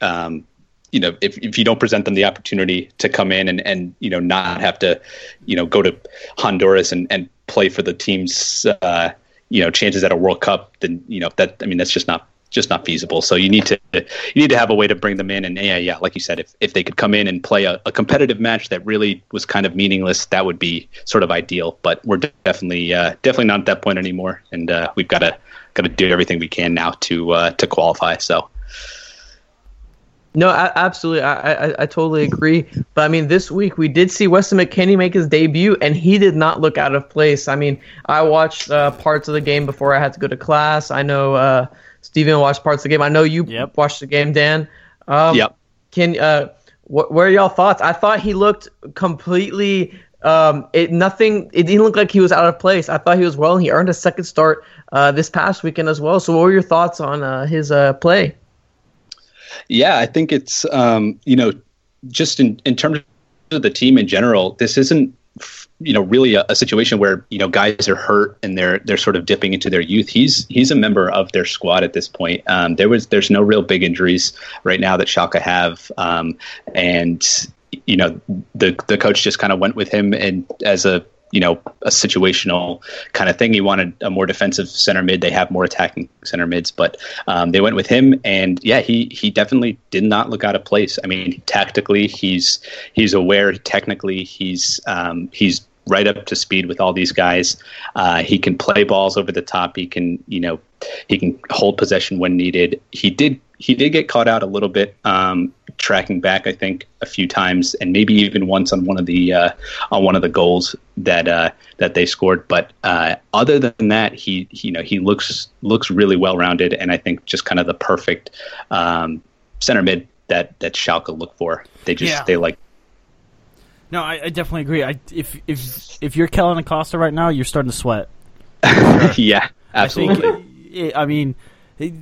um, you know, if, if you don't present them the opportunity to come in and, and you know not have to, you know, go to Honduras and, and play for the team's uh, you know chances at a World Cup, then you know that I mean that's just not just not feasible. So you need to you need to have a way to bring them in. And yeah, yeah, like you said, if if they could come in and play a, a competitive match that really was kind of meaningless, that would be sort of ideal. But we're definitely uh, definitely not at that point anymore, and uh, we've got to got to do everything we can now to uh, to qualify. So. No, I, absolutely. I, I, I totally agree. But I mean, this week we did see Weston McKennie make his debut, and he did not look out of place. I mean, I watched uh, parts of the game before I had to go to class. I know uh, Steven watched parts of the game. I know you Yep. watched the game, Dan. Um, Yep. Can uh, wh- what are y'all thoughts? I thought he looked completely. Um, it nothing. It didn't look like he was out of place. I thought he was well. and He earned a second start uh, this past weekend as well. So, what were your thoughts on uh, his uh, play? Yeah, I think it's um, you know just in in terms of the team in general, this isn't you know really a, a situation where you know guys are hurt and they're they're sort of dipping into their youth. He's he's a member of their squad at this point. Um, there was there's no real big injuries right now that Schalke have, um, and you know the the coach just kind of went with him and as a you know a situational kind of thing. He wanted a more defensive center mid. They have more attacking center mids, but um, they went with him, and yeah, he he definitely did not look out of place. I mean, tactically, he's he's aware. Technically, he's um, he's right up to speed with all these guys. Uh, he can play balls over the top. He can you know he can hold possession when needed. He did he did get caught out a little bit um, tracking back, I think, a few times, and maybe even once on one of the uh, on one of the goals that uh, that they scored. But uh, other than that, he, he you know he looks looks really well rounded, and I think just kind of the perfect um, center mid that that Schalke look for. They just Yeah. they like No, I, I definitely agree. I, if if if you're Kellyn Acosta right now, you're starting to sweat. yeah absolutely. I think. I mean, he-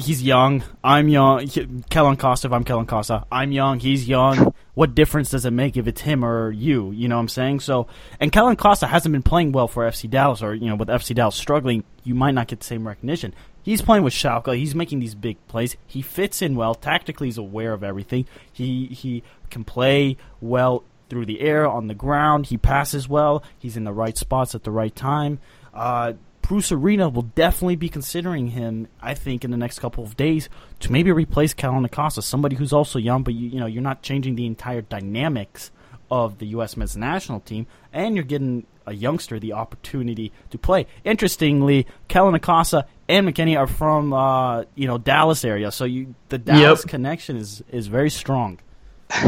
he's young. I'm young. Kellyn Costa. If I'm Kellyn Costa, I'm young. He's young. What difference does it make if it's him or you? You know what I'm saying? So, and Kellyn Costa hasn't been playing well for FC Dallas, or you know, with FC Dallas struggling, you might not get the same recognition. He's playing with Schalke. He's making these big plays. He fits in well. Tactically, he's aware of everything. He he can play well through the air, on the ground. He passes well. He's in the right spots at the right time. Uh, Bruce Arena will definitely be considering him, I think, in the next couple of days to maybe replace Kellyn Acosta, somebody who's also young, but you, you know you're not changing the entire dynamics of the U.S. men's national team, and you're getting a youngster the opportunity to play. Interestingly, Kellyn Acosta and McKennie are from uh, you know Dallas area, so you the Dallas connection is is very strong.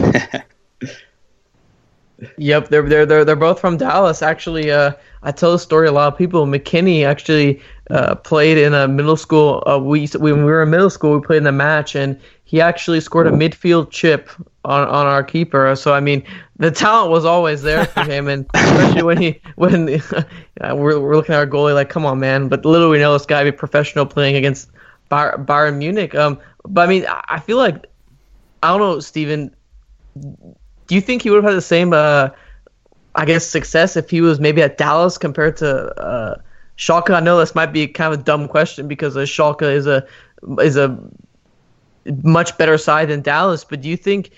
Yep, they're they're they're they're both from Dallas. Actually, uh, I tell the story a lot of people. McKennie actually uh, played in a middle school. Uh, we when we were in middle school, we played in a match, and he actually scored a midfield chip on on our keeper. So I mean, the talent was always there for him, and especially when he when uh, we're we're looking at our goalie like, come on, man. But little we know this guy be professional playing against Bayern, Munich. Um, but I mean, I I feel like I don't know, Steven do you think he would have had the same, uh, I guess, success if he was maybe at Dallas compared to uh, Schalke? I know this might be kind of a dumb question because uh, Schalke is a is a much better side than Dallas. But do you think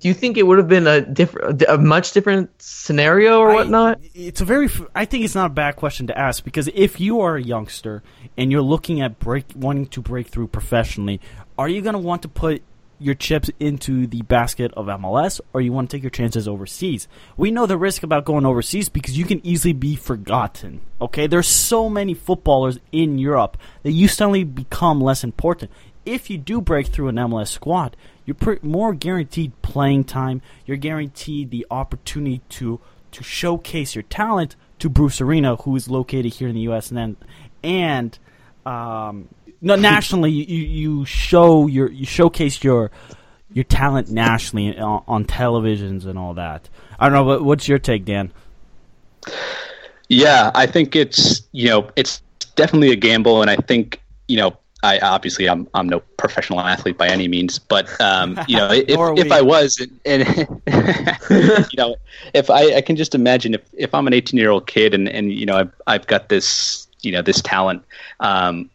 do you think it would have been a different, a much different scenario or I- whatnot? it's a very. I think it's not a bad question to ask because if you are a youngster and you're looking at break, wanting to break through professionally, are you going to want to put your chips into the basket of MLS or you want to take your chances overseas? We know the risk about going overseas because you can easily be forgotten. Okay, there's so many footballers in Europe that you suddenly become less important. If you do break through an MLS squad, you're more guaranteed playing time. You're guaranteed the opportunity to to showcase your talent to Bruce Arena, who is located here in the U.S. and then and um, no, nationally you, you show your you showcase your your talent nationally on, on televisions and all that. I don't know. What, what's your take, Dan? Yeah, I think it's you know it's definitely a gamble, and I think you know I obviously I'm I'm no professional athlete by any means, but um, you know if if. I was, and, you know if I, I can just imagine if, if I'm an 18 year old kid and and you know I've I've got this you know this talent, um,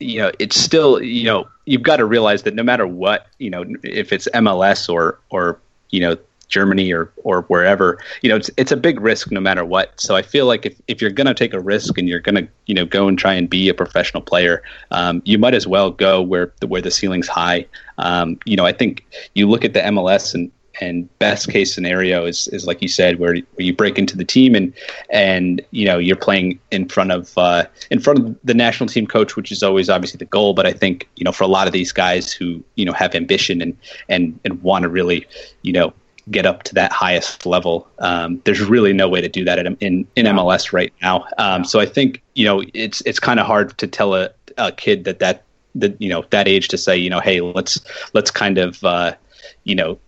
you know it's still you know you've got to realize that no matter what you know if it's MLS or or you know Germany or or wherever you know it's it's a big risk no matter what. So I feel like if, if you're gonna take a risk and you're gonna you know go and try and be a professional player um, you might as well go where the where the ceiling's high. Um, you know I think you look at the MLS and and best case scenario is, is like you said where, where you break into the team and and you know you're playing in front of uh, in front of the national team coach which is always obviously the goal. But I think you know for a lot of these guys who you know have ambition and and and want to really you know get up to that highest level um, there's really no way to do that in in, in MLS right now. Um, so I think you know it's it's kind of hard to tell a a kid that that that you know that age to say you know hey let's let's kind of uh, you know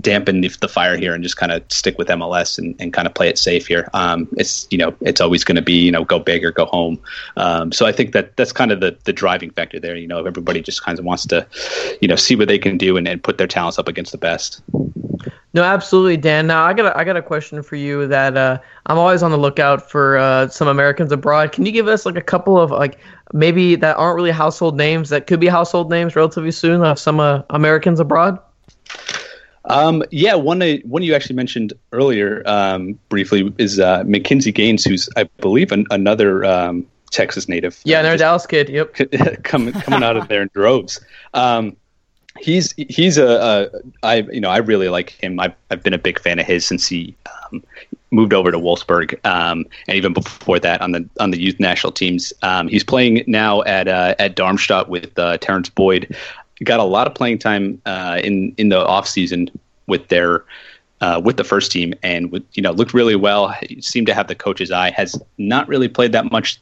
dampen the, fire here and just kind of stick with MLS and, and kind of play it safe here. Um, it's you know it's always going to be you know go big or go home. Um, so I think that that's kind of the the driving factor there. You know everybody just kind of wants to you know see what they can do and, and put their talents up against the best. No, absolutely, Dan. Now I got a, I got a question for you that uh, I'm always on the lookout for uh, some Americans abroad. Can you give us like a couple of like maybe that aren't really household names that could be household names relatively soon of some uh, Americans abroad? Um, yeah, one uh, one you actually mentioned earlier um, briefly is uh, McKinze Gaines, who's I believe an, another um, Texas native. Yeah, another Dallas kid. Yep, coming coming out of there in droves. Um, he's he's a, a I you know I really like him. I've I've been a big fan of his since he um, moved over to Wolfsburg, um, and even before that on the on the youth national teams. Um, he's playing now at uh, at Darmstadt with uh, Terrence Boyd got a lot of playing time uh, in in the off season with their uh, with the first team, and with, you know looked really well. Seemed to have the coach's eye. Has not really played that much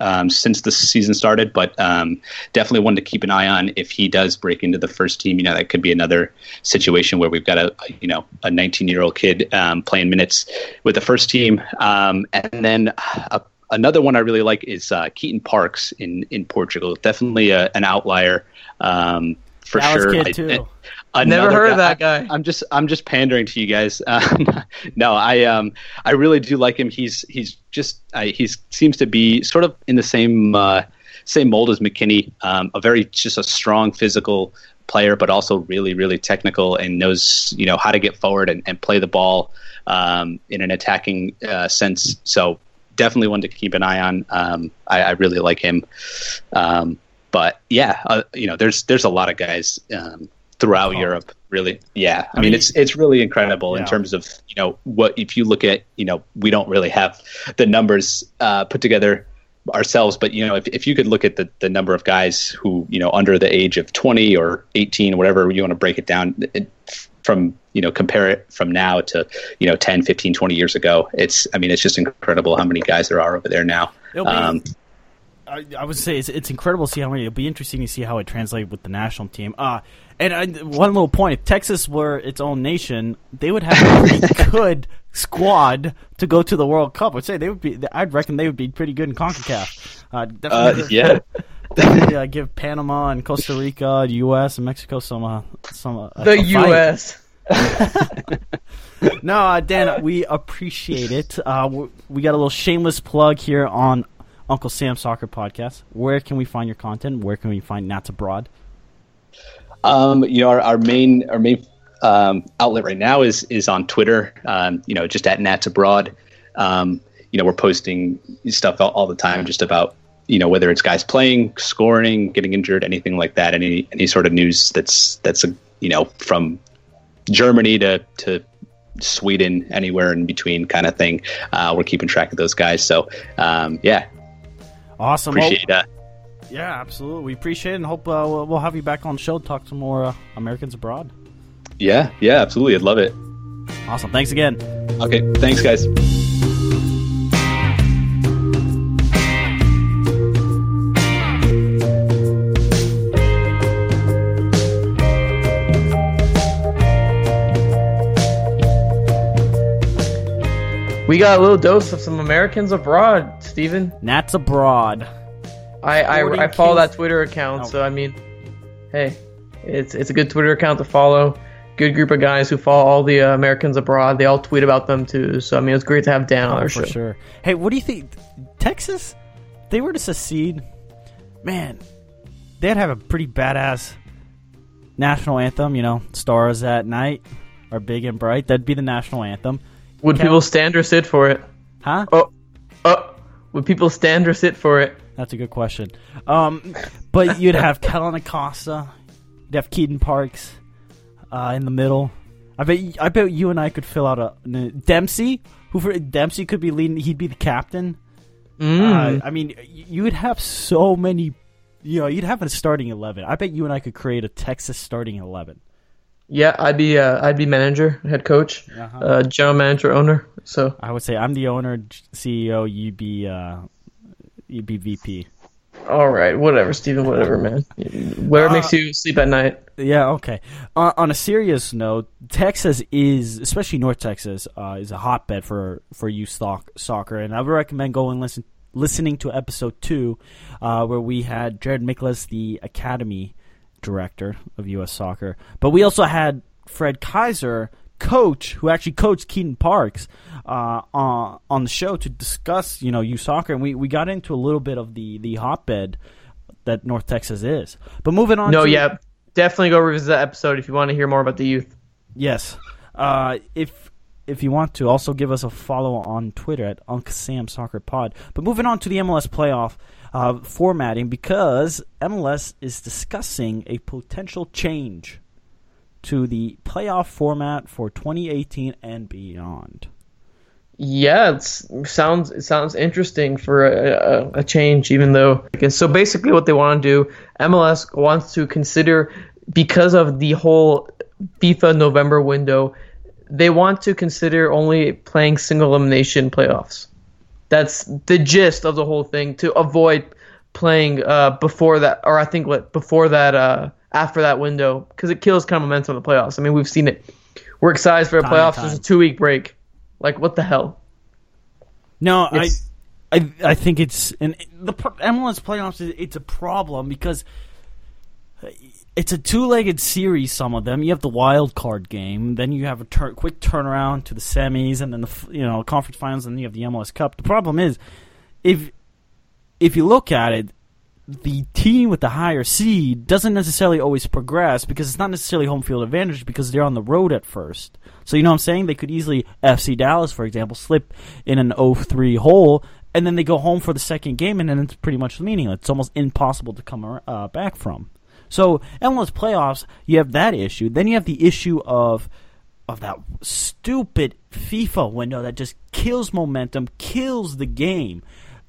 um, since the season started, but um, definitely one to keep an eye on if he does break into the first team. You know that could be another situation where we've got a, a you know a 19 year old kid um, playing minutes with the first team, um, and then. A, another one I really like is uh, Keaton Parks in, in Portugal. Definitely a, an outlier um, for Dallas sure. Kid too. I, Never heard guy, of that guy. I, am just I'm just pandering to you guys. Uh, no, I um I really do like him. He's he's just uh, he seems to be sort of in the same uh, same mold as McKennie. Um, a very just a strong physical player, but also really really technical and knows you know how to get forward and, and play the ball um, in an attacking uh, sense. So definitely one to keep an eye on. Um, I, I, really like him. Um, but yeah, uh, you know, there's there's a lot of guys um, throughout oh. Europe. Really, yeah. I, I mean, mean, it's it's really incredible yeah. in terms of you know what if you look at you know we don't really have the numbers uh, put together ourselves, but you know if if you could look at the the number of guys who you know under the age of 20 or 18, whatever you want to break it down. It, from you know compare it from now to you know 10 15 20 years ago it's i mean it's just incredible how many guys there are over there now um, I, I, would say it's, it's incredible to see how many. It'll be interesting to see how it translates with the national team. Uh, and I, one little point: if Texas were its own nation, they would have a pretty good squad to go to the World Cup. I'd say they would be. I'd reckon they would be pretty good in Concacaf. Uh, definitely, uh, yeah. definitely uh, give Panama and Costa Rica, U.S. and Mexico some uh, some. Uh, the U.S. no, uh, Dan, we appreciate it. Uh, we got a little shameless plug here on Uncle Sam Soccer Podcast. Where can we find your content? Where can we find Nats Abroad? Um, you know, our, our main our main um, outlet right now is is on Twitter. Um, you know, just at Nats Abroad. Um, you know, we're posting stuff all, all, the time, just about you know whether it's guys playing, scoring, getting injured, anything like that. Any any sort of news that's that's a you know from Germany to to Sweden, anywhere in between, kind of thing. Uh, we're keeping track of those guys. So um, yeah, Awesome. Appreciate well, that. Yeah, absolutely. We appreciate it and hope uh, we'll have you back on the show to talk to more uh, Americans abroad. Yeah, yeah, absolutely. I'd love it. Awesome. Thanks again. Okay. Thanks, guys. We got a little dose of some Americans abroad, Steven. Nats abroad. I I, I follow that Twitter account, oh. so I mean, hey, it's it's a good Twitter account to follow. Good group of guys who follow all the uh, Americans abroad. They all tweet about them too. So I mean, it's great to have Dan on oh, our for show. sure. Hey, what do you think? Texas, they were to secede, man, they'd have a pretty badass national anthem. You know, "Stars at Night" are big and bright. That'd be the national anthem. Would Cal- people stand or sit for it? Huh? Oh, oh. Would people stand or sit for it? That's a good question. Um, but you'd have Kellyn Acosta, you'd have Keaton Parks uh, in the middle. I bet I bet you and I could fill out a, a Dempsey. Who for Dempsey could be leading? He'd be the captain. Mm. Uh, I mean, you would have so many. You know, you'd have a starting eleven. I bet you and I could create a Texas starting eleven. Yeah, I'd be uh, I'd be manager, head coach, uh-huh. uh, general manager, owner. So I would say I'm the owner, CEO. You'd be uh, you'd be VP. All right, whatever, Steven, whatever, man. Where Uh, makes you sleep at night? Yeah, okay. Uh, on a serious note, Texas is, especially North Texas, uh, is a hotbed for for youth stock, soccer, and I would recommend going listen listening to episode two, uh, where we had Jared Micklos, the academy director of U.S. Soccer, but we also had Fred Kaiser, coach who actually coached Keaton Parks, uh, on on the show to discuss you know youth soccer, and we, we got into a little bit of the the hotbed that North Texas is. But moving on, No, to, yeah, definitely go revisit that episode if you want to hear more about the youth. Yes. Uh, if if you want to, also give us a follow on Twitter at Unc Sam Soccer Pod. But moving on to the MLS playoff uh, formatting, because MLS is discussing a potential change to the playoff format for 2018 and beyond. Yeah, it sounds it sounds interesting for a, a, a change, even though. So basically, what they want to do, MLS wants to consider because of the whole FIFA November window, they want to consider only playing single elimination playoffs. That's the gist of the whole thing to avoid playing uh, before that, or I think what before that, uh, after that window, because it kills kind of momentum in the playoffs. I mean, we've seen it. We're excited for the Time playoffs. There's a two week break. Like what the hell? No, I, It's- I, I think it's and the MLS playoffs. It's a problem because it's a two-legged series. Some of them you have the wild card game, then you have a tur- quick turnaround to the semis, and then the you know conference finals, and then you have the MLS Cup. The problem is, if if you look at it, the team with the higher seed doesn't necessarily always progress because it's not necessarily home field advantage because they're on the road at first. So you know what I'm saying? They could easily FC Dallas, for example, slip in an 0-3 hole, and then they go home for the second game, and then it's pretty much meaningless. It's almost impossible to come uh, back from. So MLS playoffs, you have that issue. Then you have the issue of of that stupid FIFA window that just kills momentum, kills the game.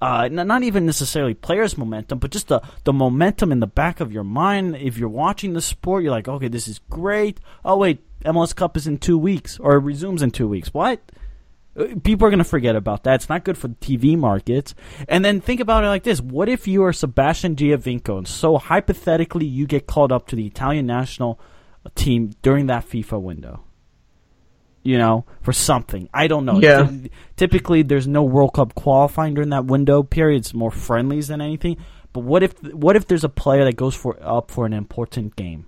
Uh, not even necessarily players' momentum, but just the, the momentum in the back of your mind. If you're watching the sport, you're like, okay, this is great. Oh, wait, MLS Cup is in two weeks, or it resumes in two weeks. What? Uh, People are going to forget about that. It's not good for the TV markets. And then think about it like this What if you are Sebastian Giovinco, and so hypothetically you get called up to the Italian national team during that FIFA window? You know, for something. I don't know. Yeah. Typically, there's no World Cup qualifying during that window period. It's more friendlies than anything. But what if what if there's a player that goes for up for an important game,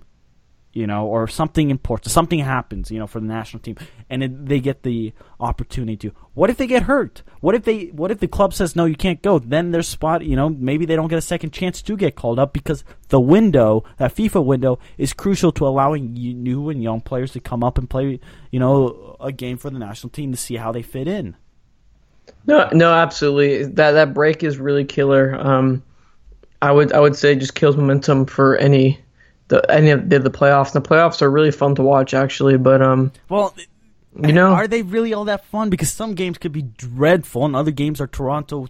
you know, or something important, something happens, you know, for the national team, and it, they get the opportunity to. What if they get hurt? What if they? What if the club says no, you can't go? Then their spot, you know, maybe they don't get a second chance to get called up because the window, that FIFA window, is crucial to allowing new and young players to come up and play, you know, a game for the national team to see how they fit in. No, no, absolutely. That that break is really killer. Um, I would I would say just kills momentum for any the of the, the playoffs. The playoffs are really fun to watch actually, but um, Well, you know, are they really all that fun? Because some games could be dreadful, and other games are Toronto,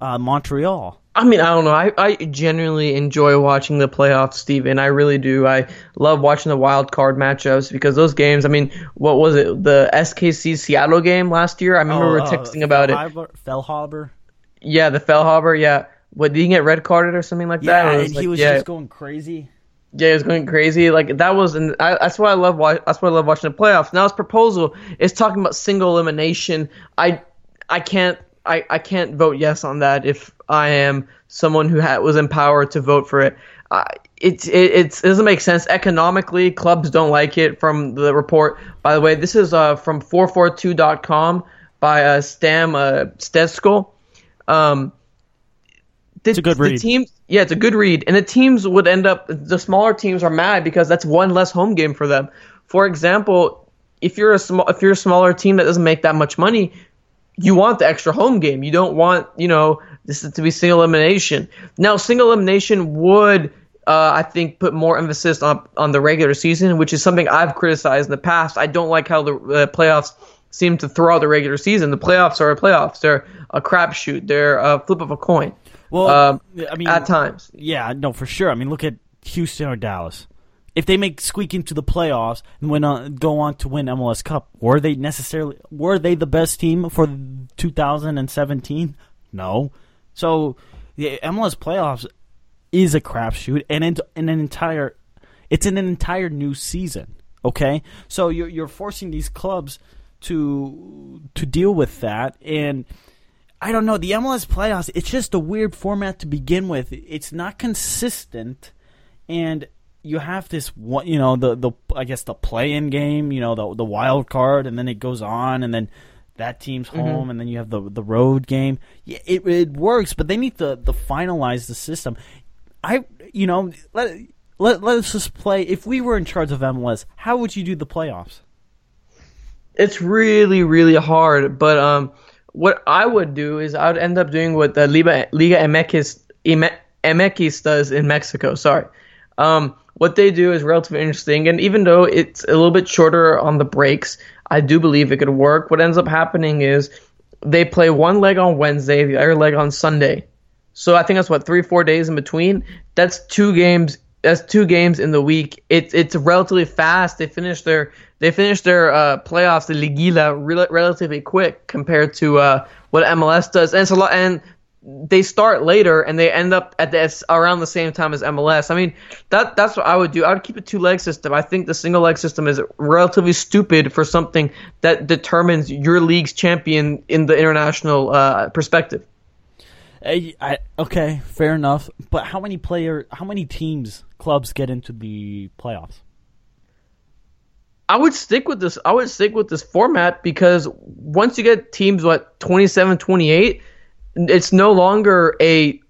uh, Montreal. I mean, I don't know. I, I genuinely enjoy watching the playoffs, Steven. I really do. I love watching the wild card matchups because those games. I mean, what was it? The SKC Seattle game last year. I remember we were uh, texting about it. Feilhaber-. Yeah, the Feilhaber. Yeah, what did he get red carded or something like Yeah, that? It and like- he was yeah, just going crazy. Yeah, it was going crazy. Like that was, and that's why I love. That's why I love watching the playoffs. Now his proposal is talking about single elimination. I, I can't, I, I can't vote yes on that if I am someone who ha- was empowered to vote for it. Uh, it, it, it doesn't make sense economically. Clubs don't like it. From the report, by the way, this is uh, from 442.com by uh, Stam uh, Stejskal. Um, the, It's a good the read. teams, yeah, it's a good read, and the teams would end up. The smaller teams are mad because that's one less home game for them. For example, if you're a small, if you're a smaller team that doesn't make that much money, you want the extra home game. You don't want, you know, this is to be single elimination. Now, single elimination would, uh, I think, put more emphasis on on the regular season, which is something I've criticized in the past. I don't like how the uh, playoffs seem to throw out the regular season. The playoffs are playoffs. They're a crapshoot. They're a flip of a coin. Well, Um, I mean, at times. Yeah, no, for sure. I mean, look at Houston or Dallas. If they make squeak into the playoffs and win on, go on to win MLS Cup, were they necessarily were they the best team for 2017? No. So the MLS playoffs is a crapshoot, and it's an entire it's an entire new season. Okay, so you're you're forcing these clubs to to deal with that, and I don't know the MLS playoffs. It's just a weird format to begin with. It's not consistent, and you have this one. You know the the I guess the play in game. You know the the wild card, and then it goes on, and then that team's home, mm-hmm. and then you have the the road game. Yeah, it it works, but they need to to finalize the system. I you know let let let's just play. If we were in charge of MLS, how would you do the playoffs? It's really really hard, but um, what I would do is I would end up doing what the Liga Liga MX does in Mexico. Sorry, um, what they do is relatively interesting, and even though it's a little bit shorter on the breaks, I do believe it could work. What ends up happening is they play one leg on Wednesday, the other leg on Sunday. So I think that's what three, four days in between. That's two games. That's two games in the week. It's it's relatively fast. They finish their they finish their uh, playoffs, the Liguilla, re- relatively quick compared to uh, what MLS does. And it's a lot. And they start later and they end up at the around the same time as MLS. I mean, that that's what I would do. I would keep a two leg system. I think the single leg system is relatively stupid for something that determines your league's champion in the international uh, perspective. I, okay, fair enough. But how many player, how many teams, clubs get into the playoffs? I would stick with this. I would stick with this format because once you get teams what 27, 28, it's no longer a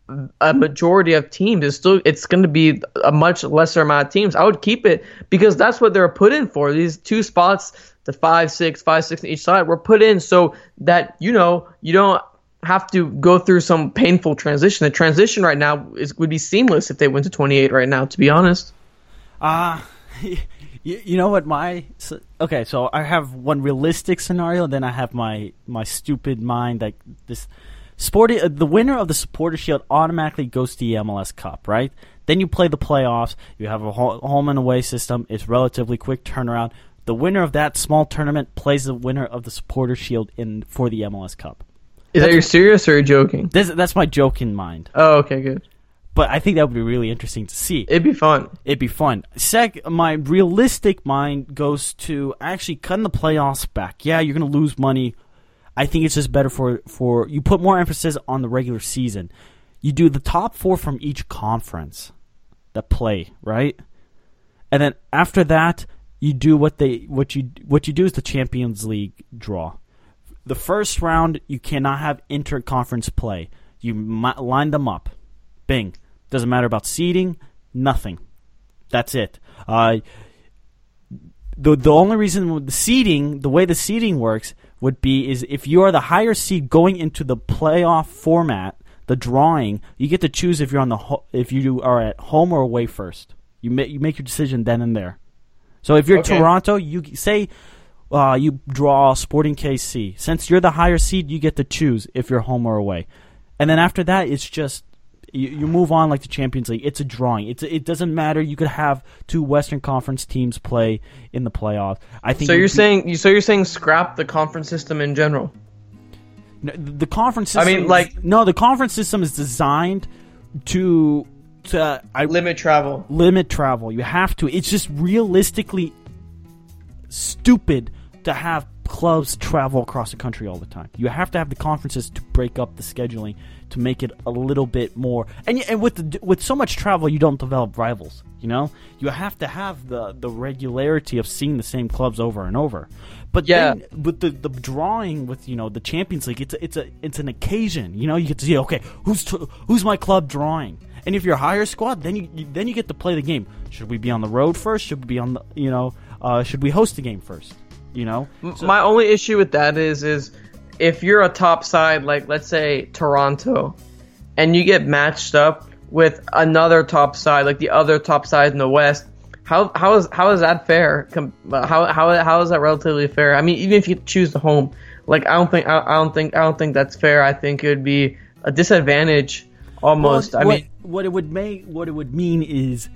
a majority of teams. It's still it's going to be a much lesser amount of teams. I would keep it because that's what they're put in for. These two spots, the five, six, five, six on each side, were put in so that you know you don't have to go through some painful transition. The transition right now is would be seamless if they went to 28 right now. To be honest. Ah. Uh, you, you know what my so, okay so i have one realistic scenario then i have my my stupid mind like this Sporty, uh, the winner of the Supporter Shield automatically goes to the MLS Cup, right? Then you play the playoffs. You have a home and away system. It's relatively quick turnaround. The winner of that small tournament plays the winner of the Supporter Shield in for the MLS Cup. Is that you're serious or you're joking? This, that's my joke in mind. Oh, okay, good. But I think that would be really interesting to see. It'd be fun. It'd be fun. Sec, my realistic mind goes to actually cutting the playoffs back. Yeah, you're going to lose money I think it's just better for for you put more emphasis on the regular season. You do the top four from each conference that play, right? And then after that, you do what they what you what you do is the Champions League draw. The first round you cannot have interconference play. You line them up. Bing. Doesn't matter about seeding. Nothing. That's it. Uh, the the only reason the seeding, the way the seeding works, would be is if you are the higher seed going into the playoff format, the drawing, you get to choose if you're on the ho- if you are at home or away first. You make you make your decision then and there. So if you're okay. Toronto, you say uh, you draw Sporting KC. Since you're the higher seed, you get to choose if you're home or away. And then after that, it's just you, you move on like the Champions League. It's a drawing. It's it doesn't matter. You could have two Western Conference teams play in the playoffs. I think. So you're be, saying so you're saying scrap the conference system in general. The conference system. I mean, like no, the conference system is designed to to I, limit travel. Limit travel. You have to. It's just realistically stupid to have clubs travel across the country all the time. You have to have the conferences to break up the scheduling to make it a little bit more. And and with the, with so much travel, you don't develop rivals. You know, you have to have the the regularity of seeing the same clubs over and over. But yeah, then, with the the drawing with you know the Champions League, it's a, it's a it's an occasion. You know, you get to see okay, who's who's my club drawing. And if you're a higher squad, then you, you, then you get to play the game. Should we be on the road first? Should we be on the you know? Uh, should we host the game first? You know, so, my only issue with that is is if you're a top side like let's say Toronto, and you get matched up with another top side like the other top side in the West, how how is how is that fair? Uh, how how how is that relatively fair? I mean, even if you choose the home, like I don't think I, I don't think I don't think that's fair. I think it would be a disadvantage almost. Well, I what, mean, what it would make what it would mean is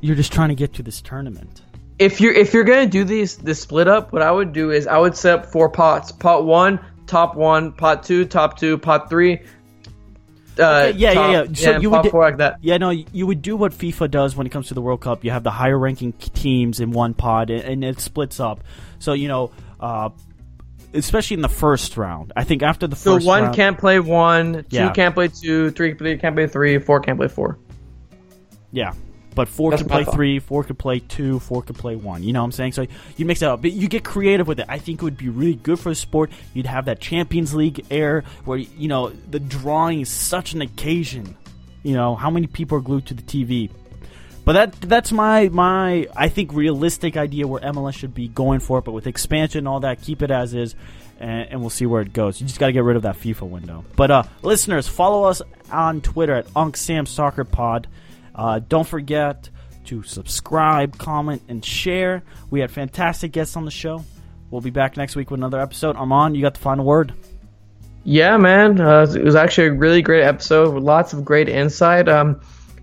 you're just trying to get to this tournament if you're if you're gonna do these this split up, what I would do is I would set up four pots. Pot one, top one, pot two, top two, pot three. uh, Okay, yeah, yeah, top- yeah. So and you would four like that. Yeah, no, you would do what FIFA does when it comes to the World Cup. You have the higher ranking teams in one pod, and- and it splits up. So you know, uh, especially in the first round. I think after the So first one round, can't play one, Yeah. two can't play two, three can't play three, four can't play four. yeah. But four That's could play thought. three, four could play two, four could play one. You know what I'm saying? So you mix it up, but you get creative with it. I think it would be really good for the sport. You'd have that Champions League air where you know the drawing is such an occasion. You know how many people are glued to the TV. But that that's my my I think realistic idea where MLS should be going for it. But with expansion and all that, keep it as is, and, and we'll see where it goes. You just got to get rid of that FIFA window. But uh, listeners, follow us on Twitter at UncSamSoccerPod. Uh, don't forget to subscribe, comment, and share. We had fantastic guests on the show. We'll be back next week with another episode. Armand, you got the final word. Yeah, man. Uh, it was actually a really great episode with lots of great insight. Um,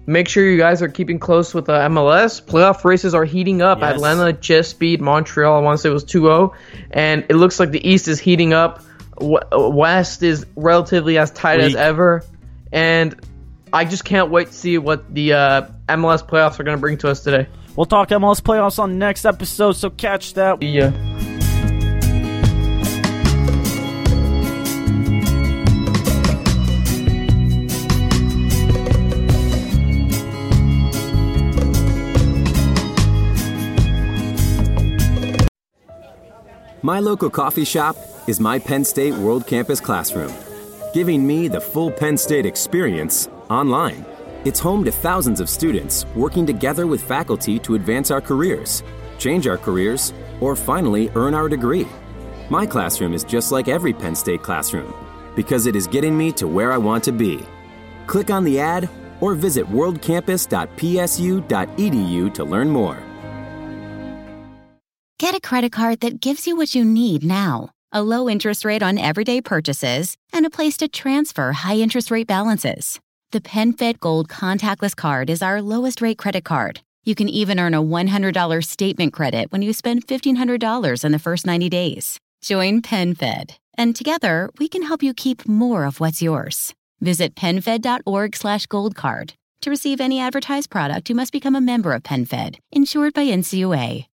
make sure you guys are keeping close with uh, MLS. Playoff races are heating up. Yes. Atlanta just beat Montreal. I want to say it was 2 0. And it looks like the East is heating up. W- West is relatively as tight as ever. And I just can't wait to see what the uh, MLS playoffs are going to bring to us today. We'll talk MLS playoffs on the next episode, so catch that. Yeah. My local coffee shop is my Penn State World Campus Classroom, giving me the full Penn State experience online. It's home to thousands of students working together with faculty to advance our careers, change our careers, or finally earn our degree. My classroom is just like every Penn State classroom because it is getting me to where I want to be. Click on the ad or visit worldcampus.psu.edu to learn more. Get a credit card that gives you what you need now a low interest rate on everyday purchases and a place to transfer high interest rate balances. The PenFed Gold Contactless Card is our lowest rate credit card. You can even earn a $100 statement credit when you spend $1,500 in the first 90 days. Join PenFed, and together we can help you keep more of what's yours. Visit penfed.org slash gold card. To receive any advertised product, you must become a member of PenFed, insured by NCUA.